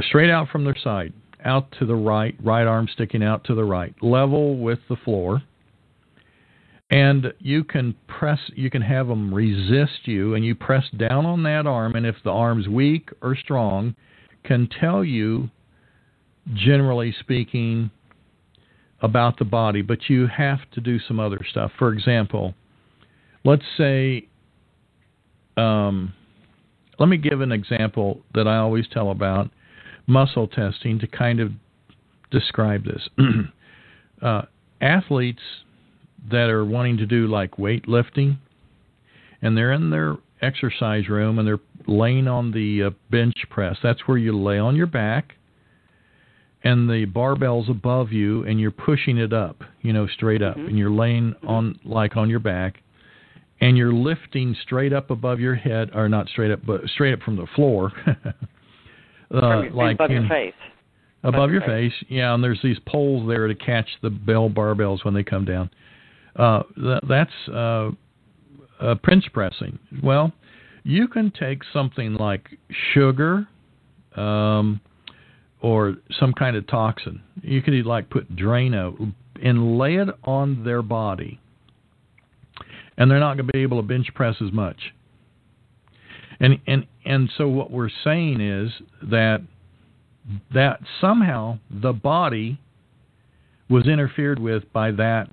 Speaker 2: straight out from their side, out to the right, right arm sticking out to the right, level with the floor and you can press you can have them resist you and you press down on that arm and if the arm's weak or strong can tell you generally speaking about the body but you have to do some other stuff. For example let's say um, let me give an example that I always tell about muscle testing to kind of describe this. Uh, athletes that are wanting to do like weightlifting, and they're in their exercise room and they're laying on the uh, bench press. That's where you lay on your back, and the barbell's above you, and you're pushing it up, you know, straight up,
Speaker 3: mm-hmm.
Speaker 2: and you're laying on like on your back, and you're lifting straight up above your head, or not straight up, but straight up from the floor, uh, like
Speaker 3: above
Speaker 2: in-
Speaker 3: your face.
Speaker 2: above your
Speaker 3: your
Speaker 2: face. Yeah, and there's these poles there to catch the bell barbells when they come down. Uh, th- that's uh, uh, bench pressing. Well, you can take something like sugar um, or some kind of toxin. You could like put Drano and lay it on their body, and they're not going to be able to bench press as much. And and and so what we're saying is that that somehow the body was interfered with by that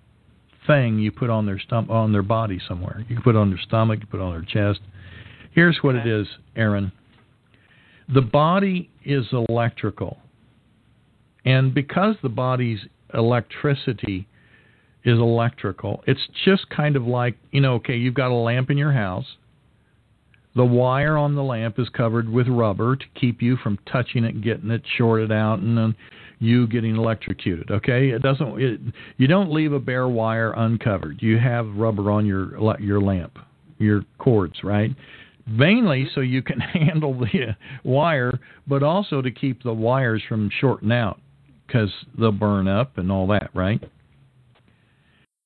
Speaker 2: thing you put on their stom- on their body somewhere. You can put it on their stomach, you put it on their chest. Here's what it is, Erin. The body is electrical. And because the body's electricity is electrical, it's just kind of like, you know, okay, you've got a lamp in your house. The wire on the lamp is covered with rubber to keep you from touching it, getting it shorted out, and then you getting electrocuted. Okay, it doesn't. It, you don't leave a bare wire uncovered. You have rubber on your your lamp, your cords, right? Mainly so you can handle the wire, but also to keep the wires from shorting out because they'll burn up and all that, right?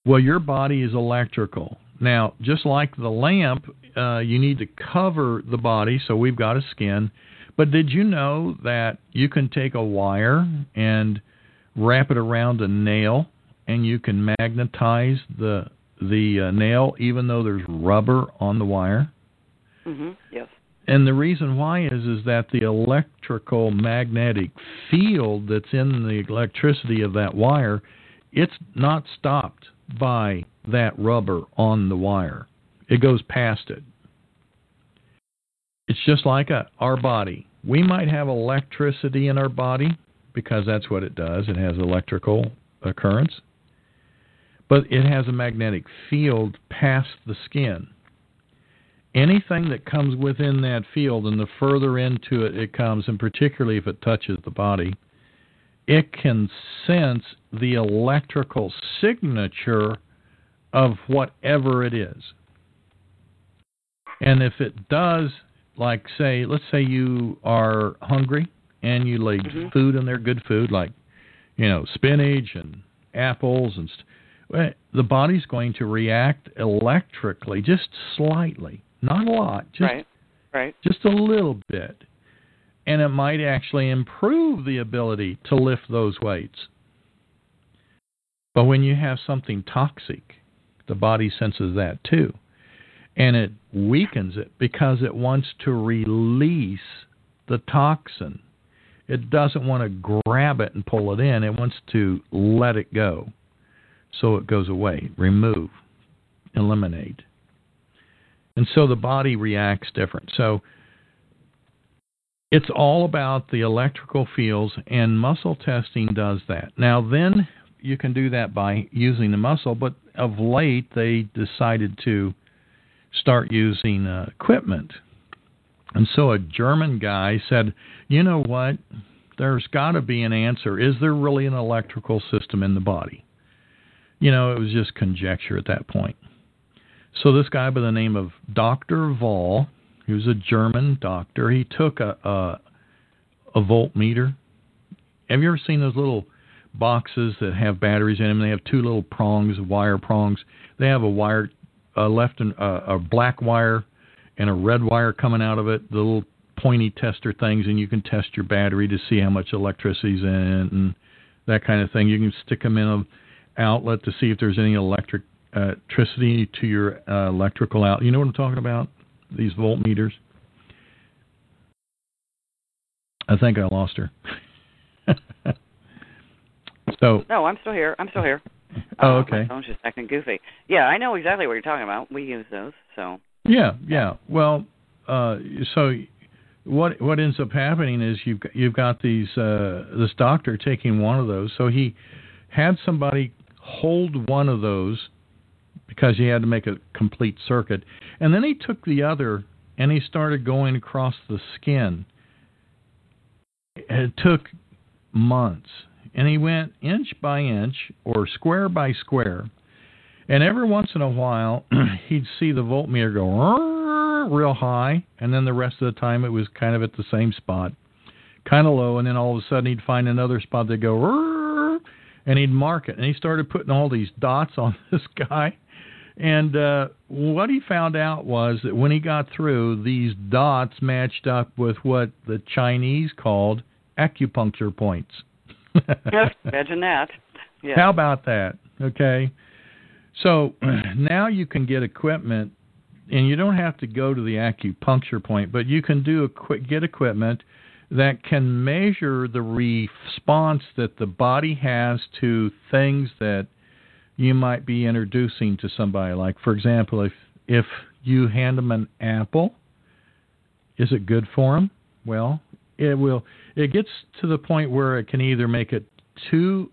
Speaker 2: Well, your body is electrical. Now, just like the lamp, uh, you need to cover the body, so we've got a skin. But did you know that you can take a wire and wrap it around a nail, and you can magnetize the the uh, nail even though there's rubber on the wire?
Speaker 3: Mhm. Yes.
Speaker 2: And the reason why is is that the electrical magnetic field that's in the electricity of that wire, it's not stopped by that rubber on the wire. It goes past it. It's just like a, our body. We might have electricity in our body because that's what it does. It has electrical occurrence. But it has a magnetic field past the skin anything that comes within that field and the further into it it comes and particularly if it touches the body it can sense the electrical signature of whatever it is and if it does like say let's say you are hungry and you lay
Speaker 3: Mhm.
Speaker 2: food in there good food like you know spinach and apples and st- the body's going to react electrically just slightly not a lot, just
Speaker 3: right. Right.
Speaker 2: just a little bit. And it might actually improve the ability to lift those weights. But when you have something toxic, the body senses that too. And it weakens it because it wants to release the toxin. It doesn't want to grab it and pull it in, it wants to let it go. So it goes away, remove, eliminate. And so the body reacts different. So it's all about the electrical fields, and muscle testing does that. Now, then you can do that by using the muscle, but of late they decided to start using uh, equipment. And so a German guy said, you know what? There's got to be an answer. Is there really an electrical system in the body? You know, it was just conjecture at that point. So this guy by the name of Dr. Voll, he was a German doctor. He took a, a a voltmeter. Have you ever seen those little boxes that have batteries in them? They have two little prongs, wire prongs. They have a wire, a left and uh, a black wire, and a red wire coming out of it. The little pointy tester things, and you can test your battery to see how much electricity's in and that kind of thing. You can stick them in an outlet to see if there's any electric electricity to your uh, electrical out. You know what I'm talking about? These voltmeters. I think I lost her. so,
Speaker 3: No, I'm still here. I'm still here.
Speaker 2: Oh,
Speaker 3: Uh,
Speaker 2: okay.
Speaker 3: My phone's just acting goofy. Yeah, I know exactly what you're talking about. We use those, so.
Speaker 2: yeah, yeah. Well, uh, so what what ends up happening is you've got, you've got these uh, this doctor taking one of those. So he had somebody hold one of those because he had to make a complete circuit, and then he took the other and he started going across the skin. It took months, and he went inch by inch or square by square, And every once in a while, he'd see the voltmeter go real high, and then the rest of the time it was kind of at the same spot, kind of low, and then all of a sudden he'd find another spot that go, and he'd mark it. And he started putting all these dots on this guy. And uh, what he found out was that when he got through, these dots matched up with what the Chinese called acupuncture points.
Speaker 3: Imagine that. Yeah.
Speaker 2: How about that? Okay. So now you can get equipment, and you don't have to go to the acupuncture point, but you can do a, quick get equipment that can measure the response that the body has to things that you might be introducing to somebody. Like, for example, if if you hand them an apple, is it good for them? Well, it will. It gets to the point where it can either make it too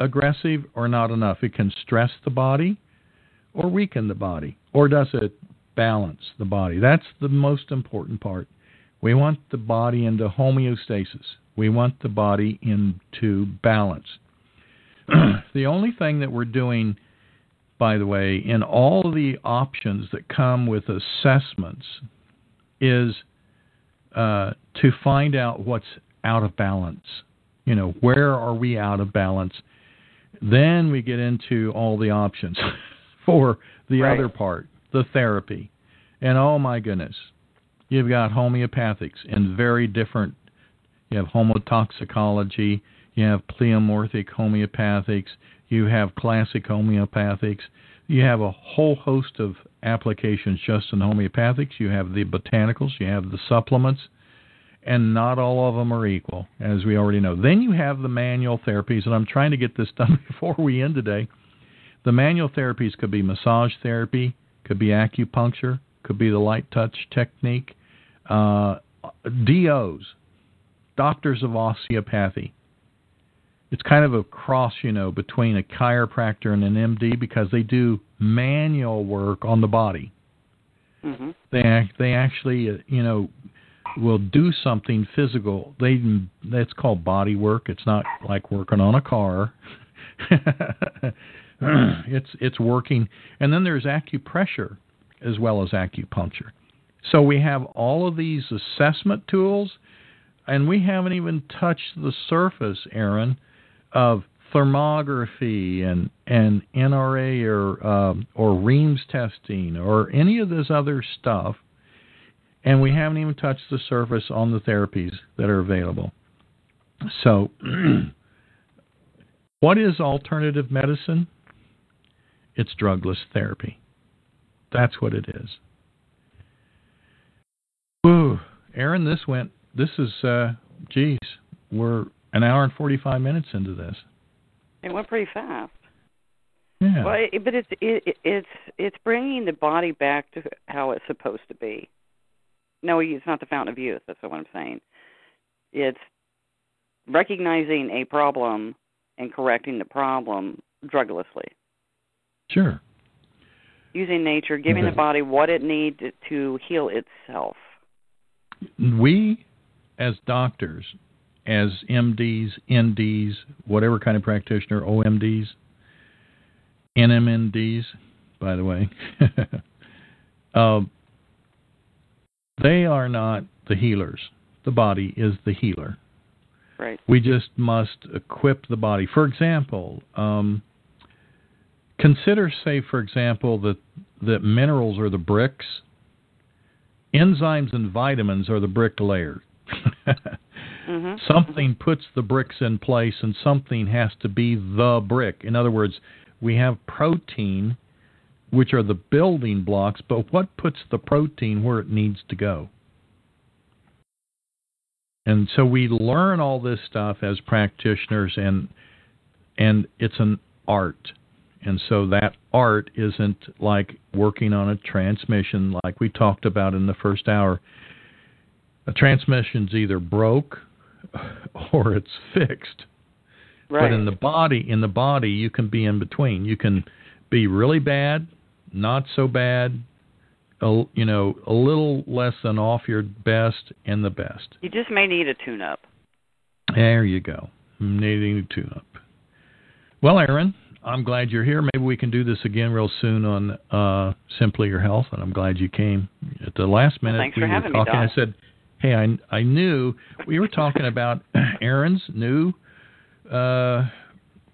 Speaker 2: aggressive or not enough. It can stress the body or weaken the body, or does it balance the body? That's the most important part. We want the body into homeostasis. We want the body into balance. the only thing that we're doing, by the way, in all the options that come with assessments is uh, to find out what's out of balance. You know, where are we out of balance? Then we get into all the options for the right. other part, the therapy. And oh my goodness, you've got homeopathics in very different. You have homotoxicology, you have pleomorphic homeopathics, you have classic homeopathics, you have a whole host of applications just in homeopathics. You have the botanicals, you have the supplements, and not all of them are equal, as we already know. Then you have the manual therapies, and I'm trying to get this done before we end today. The manual therapies could be massage therapy, could be acupuncture, could be the light touch technique, uh, DOs, doctors of osteopathy. It's kind of a cross, you know, between a chiropractor and an MD because they do manual work on the body.
Speaker 3: Mm-hmm.
Speaker 2: They they actually, uh, you know, will do something physical. They that's called body work. It's not like working on a car. it's it's working. And then there's acupressure as well as acupuncture. So we have all of these assessment tools, and we haven't even touched the surface, Erin, of thermography and and NRA or um, or Reams testing or any of this other stuff and we haven't even touched the surface on the therapies that are available. So, what is alternative medicine? It's drugless therapy. That's what it is. Ooh, Erin, this went. This is, uh, geez, we're an hour and forty-five minutes into this.
Speaker 3: It went pretty fast.
Speaker 2: Yeah.
Speaker 3: Well, it, but it's it, it's it's bringing the body back to how it's supposed to be. No, it's not the fountain of youth. That's what I'm saying. It's recognizing a problem and correcting the problem druglessly.
Speaker 2: Sure.
Speaker 3: Using nature, giving the body what it needs to heal itself.
Speaker 2: We, as doctors, as MDs, NDs, whatever kind of practitioner, OMDs, NMNDs, by the way, uh, they are not the healers. The body is the healer.
Speaker 3: Right.
Speaker 2: We just must equip the body. For example, um, consider, say, for example, that that minerals are the bricks, enzymes and vitamins are the bricklayers.
Speaker 3: Mm-hmm.
Speaker 2: Something puts the bricks in place, and something has to be the brick. In other words, we have protein which are the building blocks, but what puts the protein where it needs to go? And so we learn all this stuff as practitioners and and it's an art. And so that art isn't like working on a transmission like we talked about in the first hour. A transmission's either broke or it's fixed.
Speaker 3: Right.
Speaker 2: But in the body, in the body, you can be in between. You can be really bad not so bad, a, you know, a little less than off your best and the best.
Speaker 3: You just may need a tune up.
Speaker 2: There you go. Needing a tune up. Well, Erin, I'm glad you're here. Maybe we can do this again real soon on uh, Simply Your Health, and I'm glad you came at the last minute.
Speaker 3: Well, thanks
Speaker 2: we
Speaker 3: for having
Speaker 2: talking.
Speaker 3: me,
Speaker 2: I said, "Hey, I I knew we were talking about Erin's new, uh,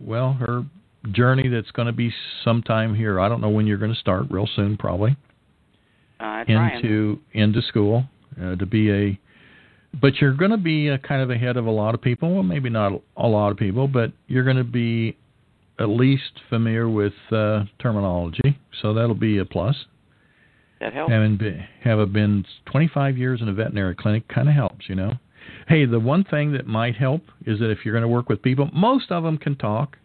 Speaker 2: well, her journey that's going to be sometime here. I don't know when you're going to start. Real soon, probably
Speaker 3: Uh,
Speaker 2: into into school uh, to be a but you're going to be uh kind of ahead of a lot of people well maybe not a lot of people but you're going to be at least familiar with uh, terminology so that'll be a plus
Speaker 3: that helps.
Speaker 2: having been, have been 25 years in a veterinary clinic kind of helps you know hey the one thing that might help is that if you're going to work with people most of them can talk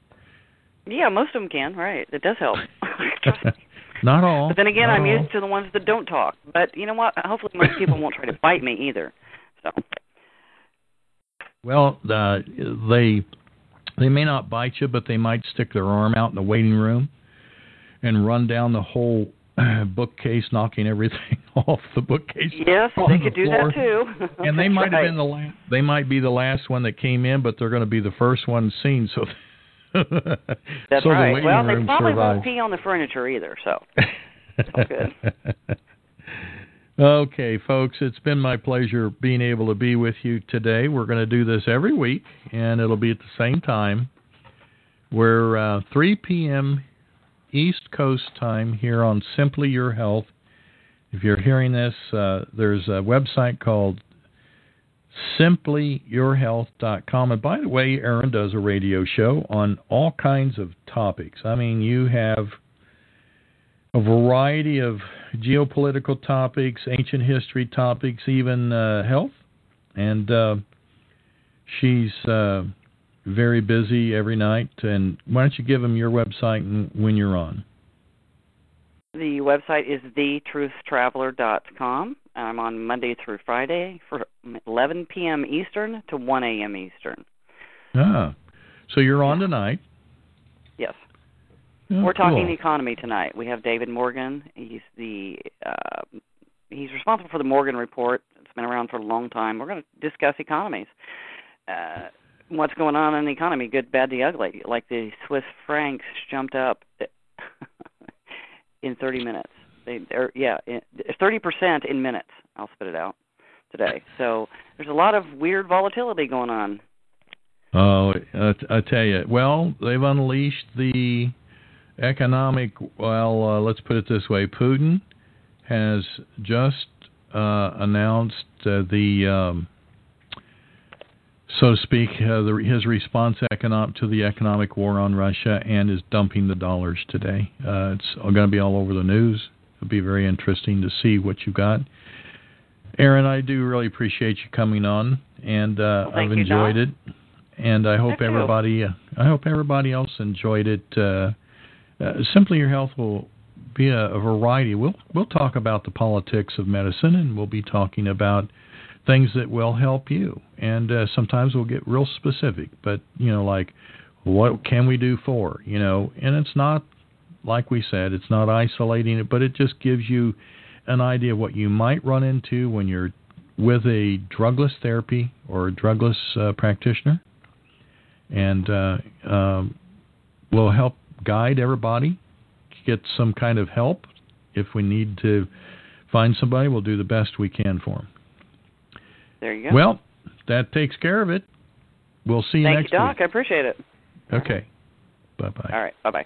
Speaker 3: Yeah, most of them can. Right. It does help.
Speaker 2: not all
Speaker 3: But then again, I'm
Speaker 2: all.
Speaker 3: used to the ones that don't talk. But you know what? Hopefully, most people won't try to bite me either. So
Speaker 2: Well, uh, they they may not bite you, but they might stick their arm out in the waiting room and run down the whole bookcase, knocking everything off the bookcase.
Speaker 3: yes, they
Speaker 2: the
Speaker 3: could do that too.
Speaker 2: And they might
Speaker 3: right.
Speaker 2: have been the last. They might be the last one that came in, but they're going to be the first one seen. So.
Speaker 3: That's
Speaker 2: so
Speaker 3: right.
Speaker 2: waiting
Speaker 3: Well, they probably
Speaker 2: survives.
Speaker 3: won't pee on the furniture either. So good.
Speaker 2: okay, folks, it's been my pleasure being able to be with you today. We're going to do this every week, and it'll be at the same time. We're uh, 3 p.m. East Coast time here on Simply Your Health. If you're hearing this, uh, there's a website called simplyyourhealth.com. And by the way, Erin does a radio show on all kinds of topics. I mean, you have a variety of geopolitical topics, ancient history topics, even uh, health. And uh, she's uh, very busy every night. And why don't you give them your website and when you're on?
Speaker 3: The website is thetruthtraveler.com. I'm on Monday through Friday for 11 p.m. Eastern to 1 a.m. Eastern.
Speaker 2: Ah, so you're on tonight.
Speaker 3: Yes.
Speaker 2: Oh,
Speaker 3: We're talking
Speaker 2: cool.
Speaker 3: economy tonight. We have David Morgan. He's the uh, he's responsible for the Morgan Report. It's been around for a long time. We're going to discuss economies. Uh, what's going on in the economy, good, bad, the ugly. Like the Swiss francs jumped up in 30 minutes. They, they're, yeah, in- 30% in minutes. I'll spit it out today. So there's a lot of weird volatility going on.
Speaker 2: Oh, I, I tell you. Well, they've unleashed the economic. Well, uh, let's put it this way: Putin has just uh, announced uh, the, um, so to speak, uh, the, his response economic to the economic war on Russia, and is dumping the dollars today. Uh, it's going to be all over the news. It'll be very interesting to see what you got. Erin, I do really appreciate you coming on, and uh,
Speaker 3: Well,
Speaker 2: I've enjoyed
Speaker 3: Doc.
Speaker 2: it. And I hope
Speaker 3: too.
Speaker 2: everybody, uh, I hope everybody else enjoyed it. Uh, uh, Simply Your Health will be a, a variety. We'll we'll talk about the politics of medicine, and we'll be talking about things that will help you. And uh, sometimes we'll get real specific, but you know, like what can we do for you know? And it's not like we said, it's not isolating it, but it just gives you an idea of what you might run into when you're with a drugless therapy or a drugless uh, practitioner, and uh, um, will help guide everybody get some kind of help. If we need to find somebody, we'll do the best we can for them.
Speaker 3: There you go.
Speaker 2: Well, that takes care of it. We'll see you
Speaker 3: Thank
Speaker 2: next
Speaker 3: you, Doc.
Speaker 2: week.
Speaker 3: I appreciate it.
Speaker 2: Okay. Bye bye.
Speaker 3: All right. Bye bye.